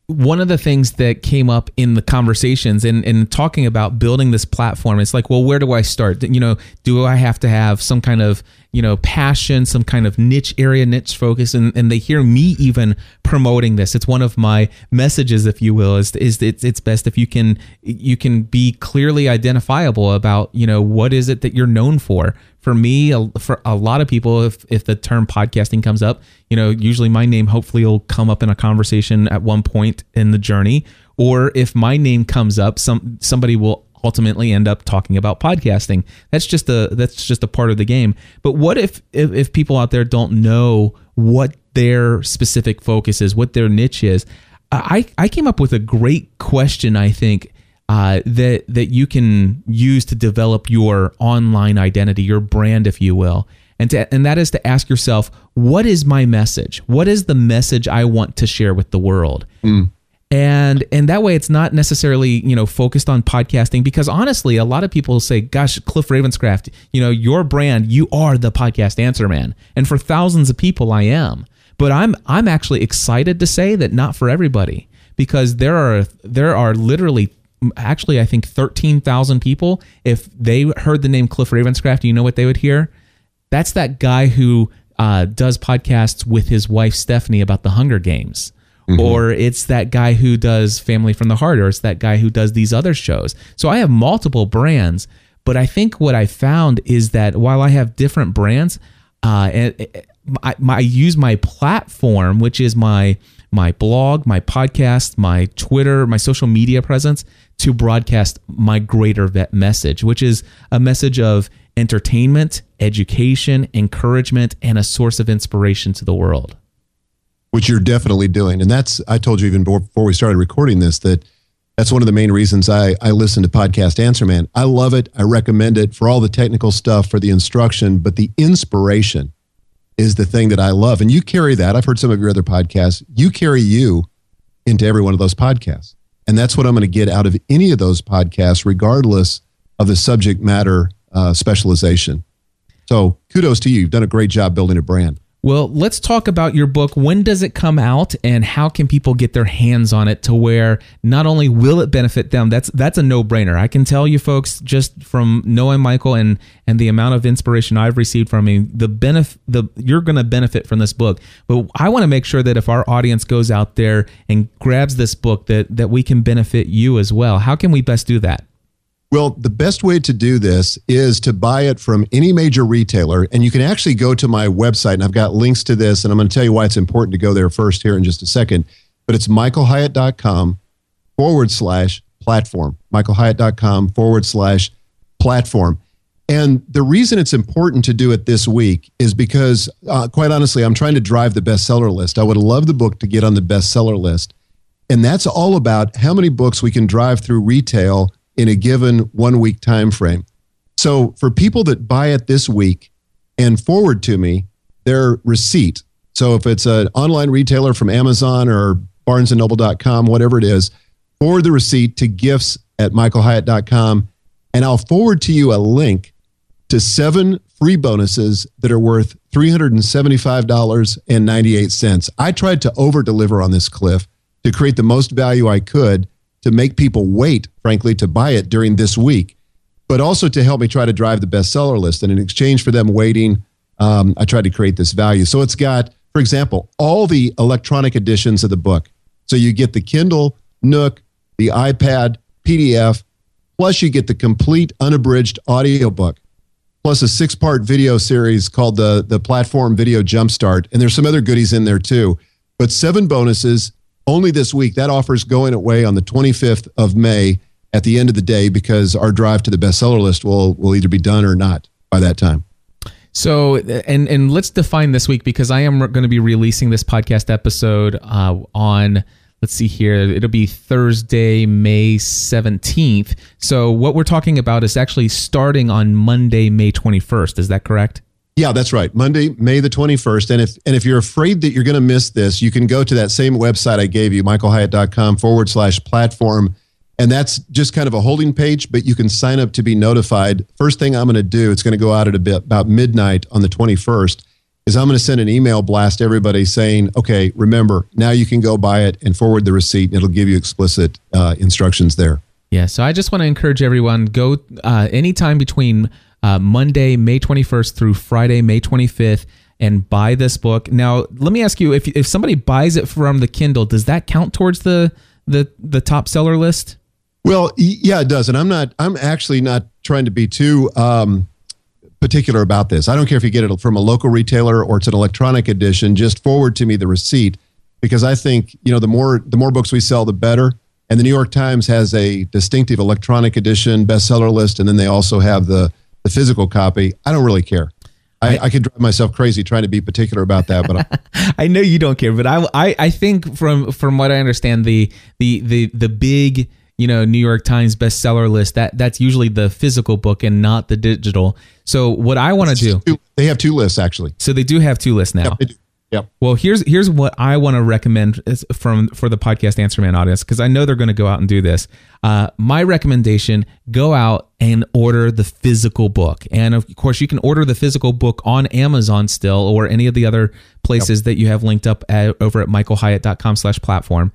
One of the things that came up in the conversations and, and talking about building this platform it's like well where do i start? You know do i have to have some kind of you know passion some kind of niche area niche focus? And, and they hear me even promoting this. It's one of my messages if you will is, is it's, it's best if you can you can be clearly identifiable about you know what is it that you're known for for me for a lot of people if if the term podcasting comes up you know usually my name hopefully will come up in a conversation at one point in the journey. Or if my name comes up some somebody will ultimately end up talking about podcasting. That's just a that's just a part of the game. But what if if, if people out there don't know what their specific focus is what their niche is? I i came up with a great question i think uh, that that you can use to develop your online identity, your brand, if you will, and to, and that is to ask yourself, what is my message? What is the message I want to share with the world? And and that way, it's not necessarily you know focused on podcasting because honestly, a lot of people say, "Gosh, Cliff Ravenscraft, you know your brand, you are the podcast answer man," and for thousands of people, I am. But I'm I'm actually excited to say that not for everybody because there are there are literally actually I think 13,000 people if they heard the name Cliff Ravenscraft, you know what they would hear? That's that guy who uh, does podcasts with his wife Stephanie about the Hunger Games. Or it's that guy who does Family from the Heart, or it's that guy who does these other shows. So I have multiple brands, but I think what I found is that while I have different brands, uh, and, I, my, I use my platform, which is my my blog, my podcast, my Twitter, my social media presence to broadcast my greater vet message, which is a message of entertainment, education, encouragement, and a source of inspiration to the world. which you're definitely doing. And that's, I told you even before we started recording this, that that's one of the main reasons I, I listen to Podcast Answer Man. I love it. I recommend it for all the technical stuff, for the instruction, but the inspiration is the thing that I love. And you carry that. I've heard some of your other podcasts. You carry you into every one of those podcasts. And that's what I'm going to get out of any of those podcasts, regardless of the subject matter uh, specialization. So kudos to you. You've done a great job building a brand. Well, let's talk about your book. When does it come out and how can people get their hands on it to where not only will it benefit them, that's that's a no-brainer. I can tell you folks just from knowing Michael and and the amount of inspiration I've received from him, the benefit the you're going to benefit from this book. But I want to make sure that if our audience goes out there and grabs this book that that we can benefit you as well. How can we best do that? Well, the best way to do this is to buy it from any major retailer. And you can actually go to my website, and I've got links to this. And I'm going to tell you why it's important to go there first here in just a second. But it's michaelhyatt.com forward slash platform. michaelhyatt.com forward slash platform. And the reason it's important to do it this week is because, uh, quite honestly, I'm trying to drive the bestseller list. I would love the book to get on the bestseller list. And that's all about how many books we can drive through retail in a given one week time frame. So for people that buy it this week, and forward to me their receipt. So if it's an online retailer from Amazon or barnesandnoble.com, whatever it is, forward the receipt to gifts at michaelhyatt.com and I'll forward to you a link to seven free bonuses that are worth $375.98. I tried to over deliver on this, Cliff, to create the most value I could to make people wait, frankly, to buy it during this week, but also to help me try to drive the bestseller list. And in exchange for them waiting, um, I tried to create this value. So it's got, for example, all the electronic editions of the book. So you get the Kindle, Nook, the iPad, PDF, plus you get the complete unabridged audiobook plus a six part video series called the, the Platform Video Jumpstart. And there's some other goodies in there too. But seven bonuses only this week. That offer is going away on the 25th of May at the end of the day because our drive to the bestseller list will, will either be done or not by that time. So, and and let's define this week because I am going to be releasing this podcast episode uh, on let's see here it'll be thursday may 17th so what we're talking about is actually starting on monday may 21st is that correct yeah that's right monday may the 21st and if and if you're afraid that you're going to miss this you can go to that same website i gave you michaelhyatt.com forward slash platform and that's just kind of a holding page but you can sign up to be notified first thing i'm going to do it's going to go out at a bit about midnight on the 21st is I'm going to send an email blast everybody saying, okay, remember, now you can go buy it and forward the receipt. And it'll give you explicit uh, instructions there. Yeah. So I just want to encourage everyone go uh, anytime between uh, Monday, May 21st through Friday, May 25th and buy this book. Now, let me ask you if, if somebody buys it from the Kindle, does that count towards the, the, the top seller list? Well, yeah, it does. And I'm not, I'm actually not trying to be too, um, particular about this. I don't care if you get it from a local retailer or it's an electronic edition. Just forward to me the receipt because I think you know the more the more books we sell, the better. And the New York Times has a distinctive electronic edition bestseller list, and then they also have the the physical copy. I don't really care. I, I could drive myself crazy trying to be particular about that, but I, [LAUGHS] I know you don't care. But I, I, I think from from what I understand, the the the the big you know New York Times bestseller list that that's usually the physical book and not the digital. So what I want to do, they have two lists actually. So they do have two lists now. Yep. Yep. Well, here's here's what I want to recommend from for the podcast Answer Man audience because I know they're going to go out and do this. Uh, my recommendation: go out and order the physical book, and of course, you can order the physical book on Amazon still or any of the other places yep. that you have linked up at, over at michaelhyatt.com/platform.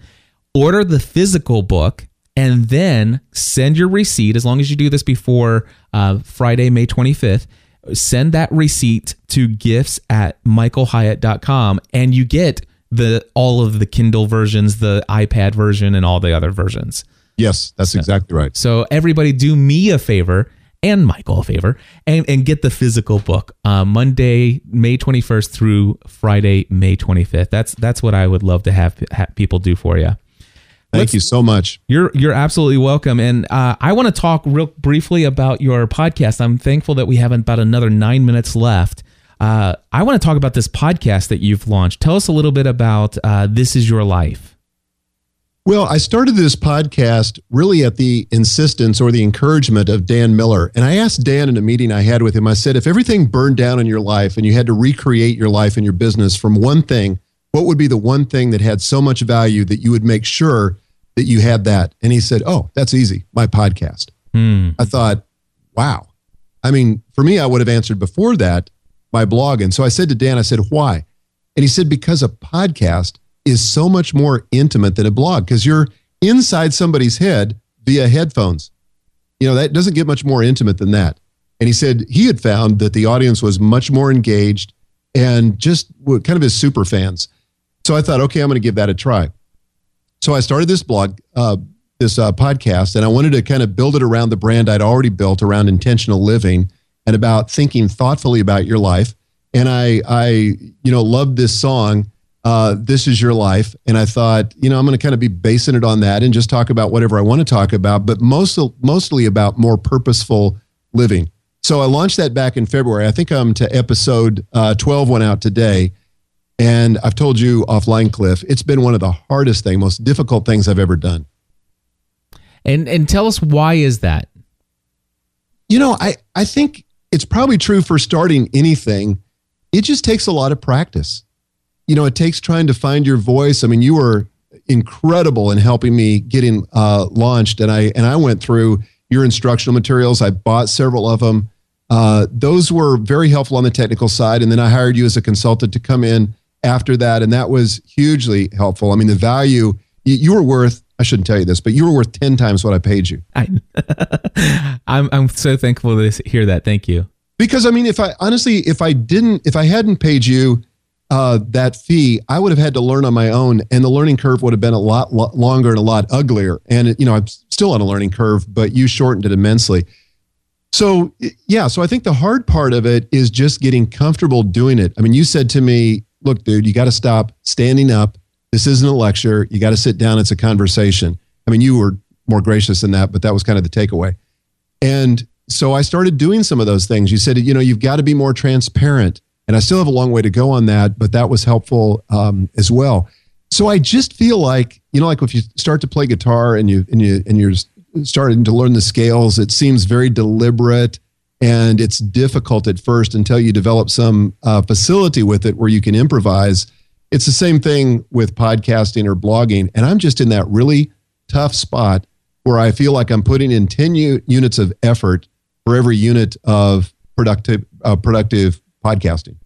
Order the physical book and then send your receipt as long as you do this before uh, Friday, May 25th. Send that receipt to gifts at michaelhyatt.com and you get the all of the Kindle versions, the iPad version, and all the other versions. Yes, that's so, exactly right. So everybody do me a favor and Michael a favor and, and get the physical book uh, Monday, May 21st through Friday, May 25th. That's that's what I would love to have, have people do for you. Thank Let's, you so much. You're you're absolutely welcome. And uh, I want to talk real briefly about your podcast. I'm thankful that we have about another nine minutes left. Uh, I want to talk about this podcast that you've launched. Tell us a little bit about uh, This Is Your Life. Well, I started this podcast really at the insistence or the encouragement of Dan Miller. And I asked Dan in a meeting I had with him, I said, if everything burned down in your life and you had to recreate your life and your business from one thing, what would be the one thing that had so much value that you would make sure that you had that? And he said, Oh, that's easy. My podcast. Hmm. I thought, wow. I mean, for me, I would have answered before that my blog. And so I said to Dan, I said, why? And he said, because a podcast is so much more intimate than a blog because you're inside somebody's head via headphones. You know, that doesn't get much more intimate than that. And he said he had found that the audience was much more engaged and just kind of his super fans. So I thought, okay, I'm going to give that a try. So I started this blog, uh, this uh, podcast, and I wanted to kind of build it around the brand I'd already built around intentional living and about thinking thoughtfully about your life. And I, I, you know, loved this song, uh, "This Is Your Life," and I thought, you know, I'm going to kind of be basing it on that and just talk about whatever I want to talk about, but most, mostly about more purposeful living. So I launched that back in February. I think I'm to episode uh, 12 went out today. And I've told you offline, Cliff, it's been one of the hardest thing, most difficult things I've ever done. And and tell us why is that? You know, I, I think it's probably true for starting anything. It just takes a lot of practice. You know, it takes trying to find your voice. I mean, you were incredible in helping me getting uh, launched, and I and I went through your instructional materials. I bought several of them. Uh, those were very helpful on the technical side, and then I hired you as a consultant to come in after that, and that was hugely helpful. I mean, the value you, you were worth. I shouldn't tell you this, but you were worth ten times what I paid you. I, [LAUGHS] I'm I'm so thankful to hear that. Thank you. Because I mean, if I honestly, if I didn't, if I hadn't paid you uh, that fee, I would have had to learn on my own, and the learning curve would have been a lot, lot longer and a lot uglier. And it, you know, I'm still on a learning curve, but you shortened it immensely. So yeah, so I think the hard part of it is just getting comfortable doing it. I mean, you said to me, "Look, dude, you got to stop standing up. This isn't a lecture. You got to sit down. It's a conversation." I mean, you were more gracious than that, but that was kind of the takeaway. And so I started doing some of those things. You said, you know, you've got to be more transparent. And I still have a long way to go on that, but that was helpful um, as well. So I just feel like, you know, like if you start to play guitar and you and you and you're starting to learn the scales, it seems very deliberate and it's difficult at first until you develop some uh, facility with it where you can improvise. It's the same thing with podcasting or blogging, and I'm just in that really tough spot where I feel like I'm putting in 10 u- units of effort for every unit of productive uh, productive podcasting.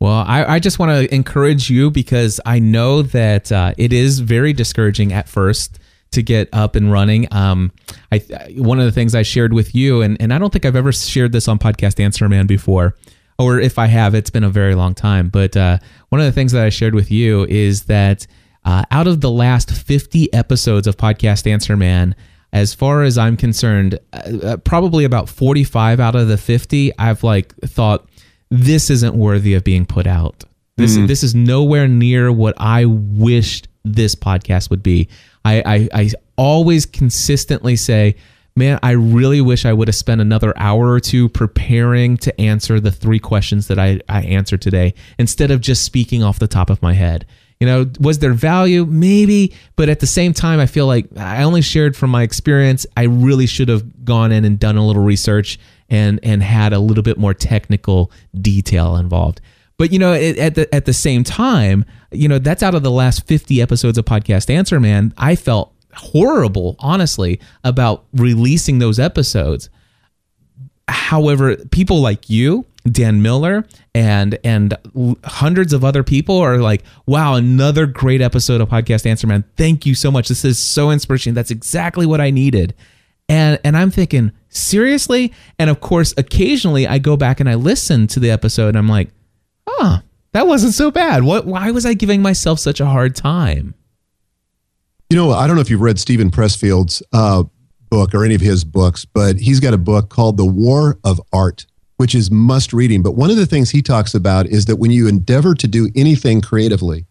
Well, I, I just want to encourage you because I know that uh, it is very discouraging at first to get up and running. Um, I one of the things I shared with you, and, and I don't think I've ever shared this on podcast Answer Man before, or if I have, it's been a very long time. But uh, one of the things that I shared with you is that uh, out of the last 50 episodes of podcast Answer Man, as far as I'm concerned, uh, uh, probably about 45 out of the 50, I've like thought this isn't worthy of being put out. This mm. this is nowhere near what I wished this podcast would be. I, I I always consistently say, man, I really wish I would have spent another hour or two preparing to answer the three questions that I, I answered today instead of just speaking off the top of my head. You know, was there value? Maybe, but at the same time, I feel like I only shared from my experience. I really should have gone in and done a little research and and had a little bit more technical detail involved. But you know, at the at the same time, you know, that's out of the last 50 episodes of Podcast Answer Man. I felt horrible, honestly, about releasing those episodes. However, people like you Dan Miller and and hundreds of other people are like, wow, another great episode of Podcast Answer Man. Thank you so much. This is so inspirational. That's exactly what I needed. And and I'm thinking, seriously? And of course, occasionally I go back and I listen to the episode and I'm like, huh, that wasn't so bad. What why was I giving myself such a hard time? You know, I don't know if you've read Steven Pressfield's uh, book or any of his books, but he's got a book called The War of Art which is must reading. But one of the things he talks about is that when you endeavor to do anything creatively,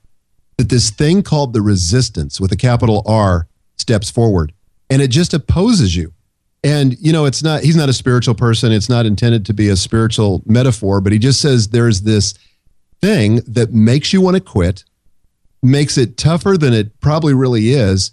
that this thing called the resistance with a capital R steps forward and it just opposes you. And, you know, it's not, he's not a spiritual person. It's not intended to be a spiritual metaphor, but he just says there's this thing that makes you want to quit, makes it tougher than it probably really is.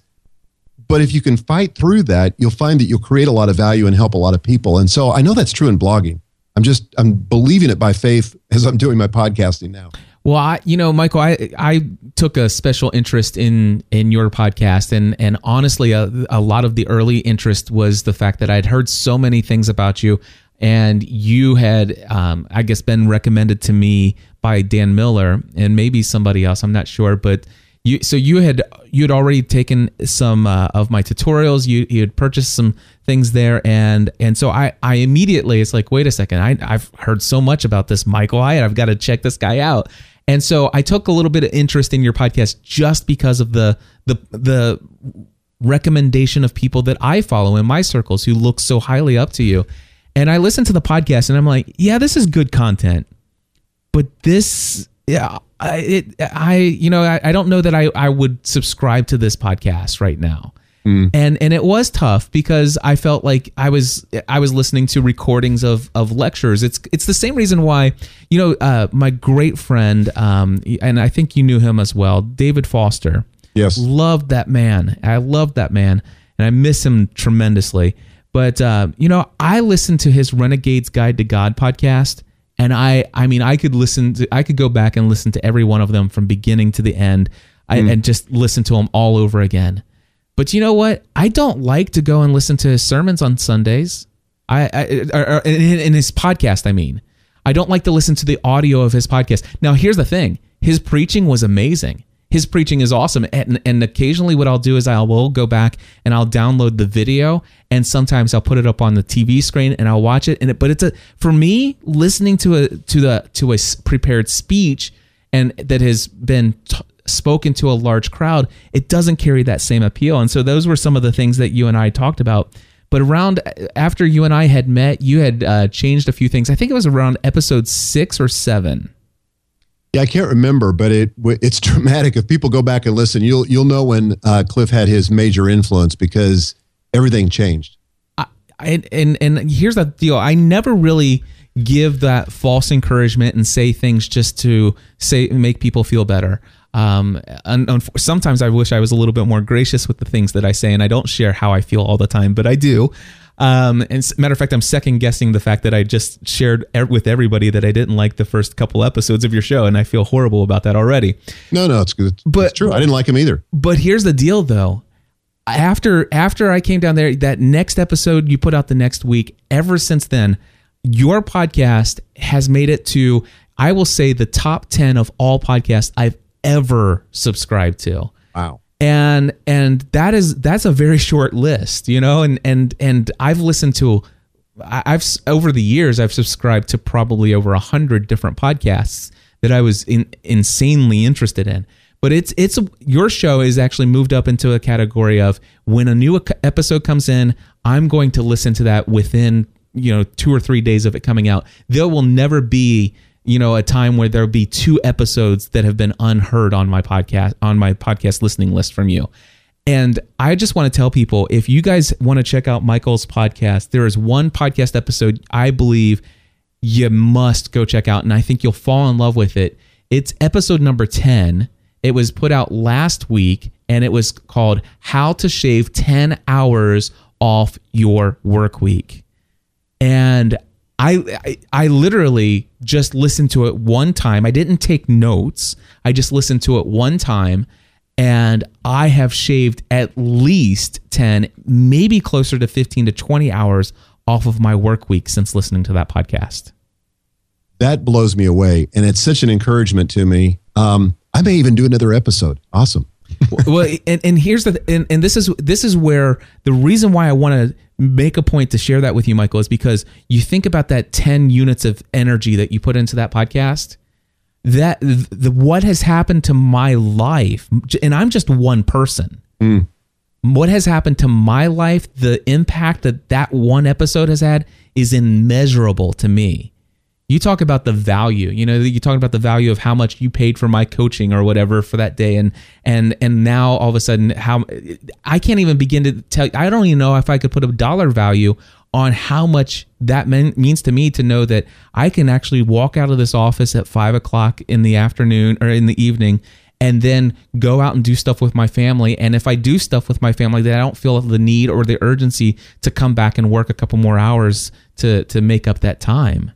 But if you can fight through that, you'll find that you'll create a lot of value and help a lot of people. And so I know that's true in blogging. I'm just I'm believing it by faith as I'm doing my podcasting now. Well, I, you know, Michael, I I took a special interest in in your podcast, and and honestly, a, a lot of the early interest was the fact that I'd heard so many things about you, and you had, um, I guess, been recommended to me by Dan Miller and maybe somebody else. I'm not sure, but you so you had you had already taken some uh, of my tutorials you you had purchased some things there and and so i i immediately it's like wait a second i i've heard so much about this michael hyatt i've got to check this guy out and so i took a little bit of interest in your podcast just because of the the the recommendation of people that i follow in my circles who look so highly up to you and i listened to the podcast and i'm like yeah this is good content but this yeah I, it, I, you know, I, I don't know that I, I would subscribe to this podcast right now. Mm. And and it was tough because I felt like I was I was listening to recordings of of lectures. It's it's the same reason why you know uh, my great friend um, and I think you knew him as well, David Foster. Yes, loved that man. I loved that man, and I miss him tremendously. But uh, you know, I listened to his Renegades Guide to God podcast, and I, I mean, I could listen to, I could go back and listen to every one of them from beginning to the end, I, hmm. and just listen to them all over again. But you know what? I don't like to go and listen to his sermons on Sundays. I, I or, or in, in his podcast, I mean, I don't like to listen to the audio of his podcast. Now, here's the thing: his preaching was amazing. His preaching is awesome, and, and occasionally, what I'll do is I will go back and I'll download the video, and sometimes I'll put it up on the TV screen and I'll watch it. And it, but it's a for me listening to a to the to a prepared speech and that has been t- spoken to a large crowd, it doesn't carry that same appeal. And so those were some of the things that you and I talked about. But around after you and I had met, you had uh, changed a few things. I think it was around episode six or seven. Yeah, I can't remember, but it it's [LAUGHS] dramatic. If people go back and listen, you'll you'll know when uh, Cliff had his major influence because everything changed. and and and here's the deal i never really give that false encouragement and say things just to say make people feel better um and, and sometimes i wish i was a little bit more gracious with the things that i say and i don't share how i feel all the time but i do um and matter of fact i'm second guessing the fact that i just shared with everybody that i didn't like the first couple episodes of your show and i feel horrible about that already No, no, it's good. But- it's true. I didn't like him either. but here's the deal though after after i came down there that next episode you put out the next week ever since then your podcast has made it to i will say the top 10 of all podcasts i've ever subscribed to Wow. And and that is that's a very short list you know? And and and i've listened to i've over the years i've subscribed to probably over a hundred different podcasts that i was in, insanely interested in. But it's it's your show is actually moved up into a category of when a new episode comes in i'm going to listen to that within you know two or three days of it coming out. There will never be you know a time where there'll be two episodes that have been unheard on my podcast on my podcast listening list from you. And i just want to tell people if you guys want to check out michael's podcast there is one podcast episode i believe you must go check out and i think you'll fall in love with it. It's episode number 10 it was put out last week and it was called how to shave 10 hours off your work week. And I, I I literally just listened to it one time. I didn't take notes. I just listened to it one time and I have shaved at least 10, maybe closer to 15 to 20 hours off of my work week since listening to that podcast. That blows me away, and it's such an encouragement to me. Um, I may even do another episode. Awesome. well, and, and here's the and, and this is this is where the reason why I want to make a point to share that with you, Michael, is because you think about that 10 units of energy that you put into that podcast. That the what has happened to my life, and I'm just one person. Hmm. What has happened to my life, the impact that that one episode has had is immeasurable to me you talk about the value you know you talk about the value of how much you paid for my coaching or whatever for that day. And and and now all of a sudden how i can't even begin to tell i don't even know if i could put a dollar value on how much that mean, means to me to know that i can actually walk out of this office at five o'clock in the afternoon or in the evening and then go out and do stuff with my family. And if i do stuff with my family that i don't feel the need or the urgency to come back and work a couple more hours to to make up that time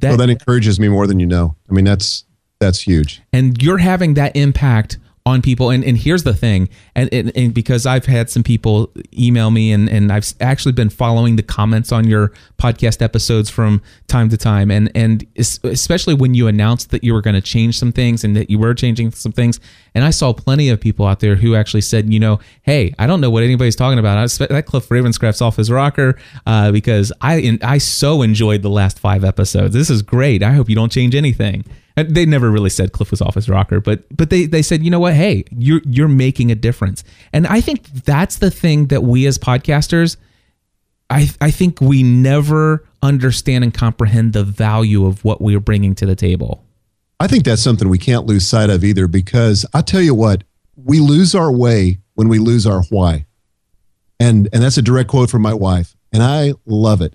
that, Well, that encourages me more than you know. I mean, that's that's huge. and you're having that impact on people. And, and here's the thing. And, and, and because i've had some people email me and, and i've actually been following the comments on your podcast episodes from time to time. And and especially when you announced that you were going to change some things and that you were changing some things. And i saw plenty of people out there who actually said you know hey i don't know what anybody's talking about. I that cliff ravenscraft's off his rocker uh, because i i so enjoyed the last five episodes. This is great. I hope you don't change anything and they never really said Cliff was off his rocker, but but they they said, you know what, hey, you're you're making a difference, and I think that's the thing that we as podcasters, I I think we never understand and comprehend the value of what we are bringing to the table. I think that's something we can't lose sight of either because I tell you what, we lose our way when we lose our why. And and that's a direct quote from my wife, and I love it.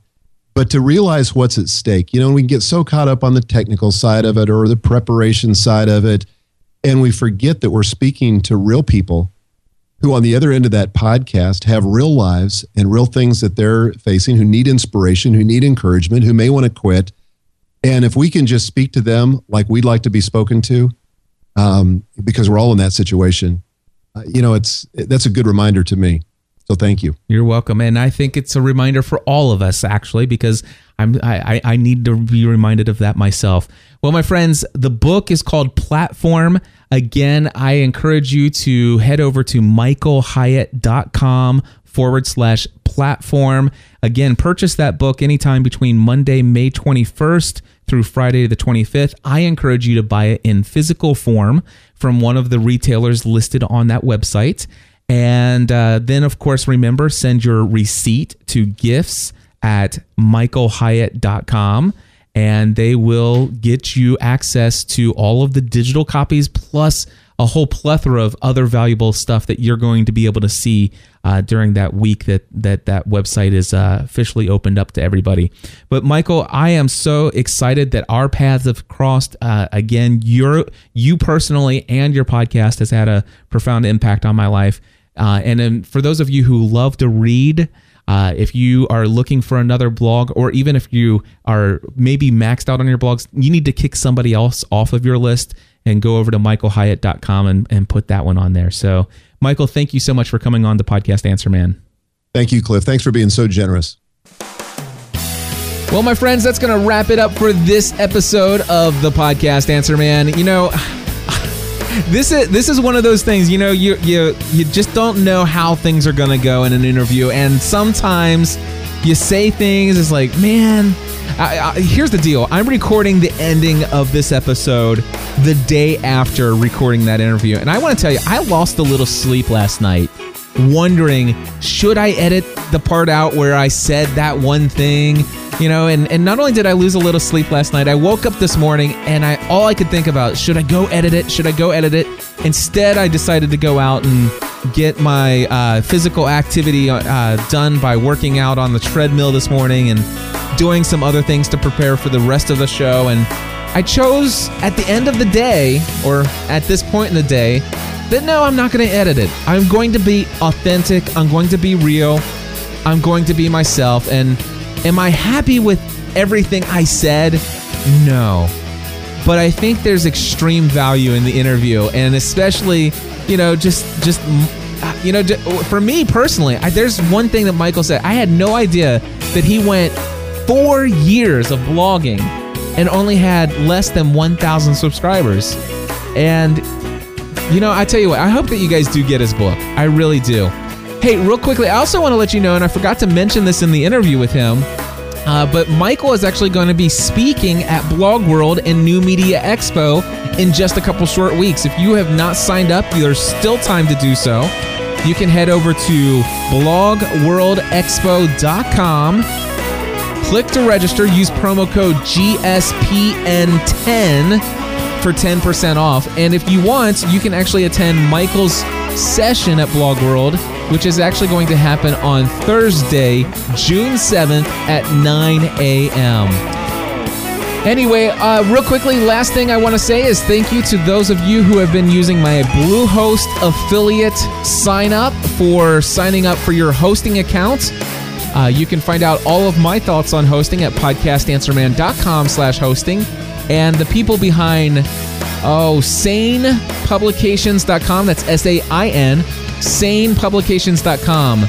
But to realize what's at stake, you know, we get so caught up on the technical side of it or the preparation side of it, and we forget that we're speaking to real people who on the other end of that podcast have real lives and real things that they're facing, who need inspiration, who need encouragement, who may want to quit. And if we can just speak to them like we'd like to be spoken to, um, because we're all in that situation, uh, you know, it's that's a good reminder to me. So thank you. You're welcome, and I think it's a reminder for all of us actually, because I'm I, I need to be reminded of that myself. Well, my friends, the book is called Platform. Again, I encourage you to head over to michaelhyatt.com forward slash platform. Again, purchase that book anytime between Monday, May 21st through Friday the 25th. I encourage you to buy it in physical form from one of the retailers listed on that website. And uh, then, of course, remember, send your receipt to gifts at michaelhyatt.com and they will get you access to all of the digital copies plus a whole plethora of other valuable stuff that you're going to be able to see uh, during that week that that that website is uh, officially opened up to everybody. But Michael, I am so excited that our paths have crossed. Uh, again, your you personally and your podcast has had a profound impact on my life. Uh, and then for those of you who love to read. Uh, if you are looking for another blog, or even if you are maybe maxed out on your blogs, you need to kick somebody else off of your list and go over to michaelhyatt.com and, and put that one on there. So, Michael, thank you so much for coming on the podcast Answer Man. Thank you, Cliff. Thanks for being so generous. Well, my friends, that's going to wrap it up for this episode of the podcast Answer Man. You know, this is this is one of those things. You know, you you you just don't know how things are gonna go in an interview, and sometimes you say things. It's like, man. I, I, here's the deal. I'm recording the ending of this episode the day after recording that interview, and I want to tell you, I lost a little sleep last night, wondering should I edit the part out where I said that one thing? You know and, and not only did i lose a little sleep last night i woke up this morning and i all i could think about should i go edit it? Should i go edit it? Instead i decided to go out and get my uh, physical activity uh, done by working out on the treadmill this morning and doing some other things to prepare for the rest of the show. And i chose at the end of the day or at this point in the day that no i'm not going to edit it i'm going to be authentic i'm going to be real i'm going to be myself and Am I happy with everything I said? No. But I think there's extreme value in the interview and especially, you know, just just uh, you know, for me personally, I, there's one thing that Michael said. I had no idea that he went 4 years of blogging and only had less than 1,000 subscribers. And you know, I tell you what, I hope that you guys do get his book. I really do. Hey, real quickly, I also want to let you know, and I forgot to mention this in the interview with him, uh, but Michael is actually going to be speaking at Blog World and New Media Expo in just a couple short weeks. If you have not signed up, there's still time to do so. You can head over to blogworldexpo.com, click to register, use promo code GSPN10 for 10% off. And if you want, you can actually attend Michael's session at Blog World which is actually going to happen on Thursday, June 7th at 9 a.m. Anyway, uh, real quickly, last thing I want to say is thank you to those of you who have been using my Bluehost affiliate sign up for signing up for your hosting account. Uh, you can find out all of my thoughts on hosting at podcastanswerman.com slash hosting. And the people behind, oh, sainpublications.com, that's S-A-I-N, sainpublications.com.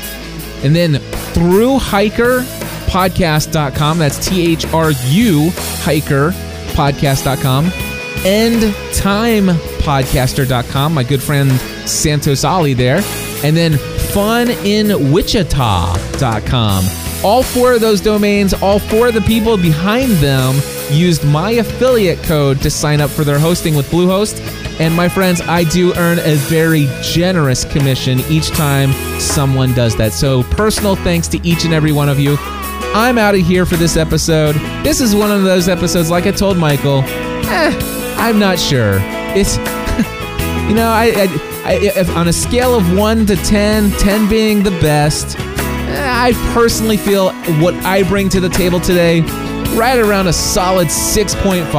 And then thruhikerpodcast.com, that's T H R U hikerpodcast.com, endtimepodcaster.com, my good friend Santos Ali there, and then funinwichita.com. All four of those domains, all four of the people behind them used my affiliate code to sign up for their hosting with Bluehost and my friends, I do earn a very generous commission each time someone does that. So, personal thanks to each and every one of you. I'm out of here for this episode. This is one of those episodes, like I told Michael, eh, I'm not sure. It's, you know, I, I, I on a scale of 1 to 10, 10 being the best, eh, I personally feel what I bring to the table today right around a solid 6.5.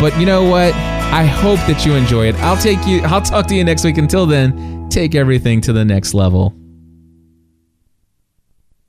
But you know what? I hope that you enjoy it. I'll take you. I'll talk to you next week. Until then, take everything to the next level.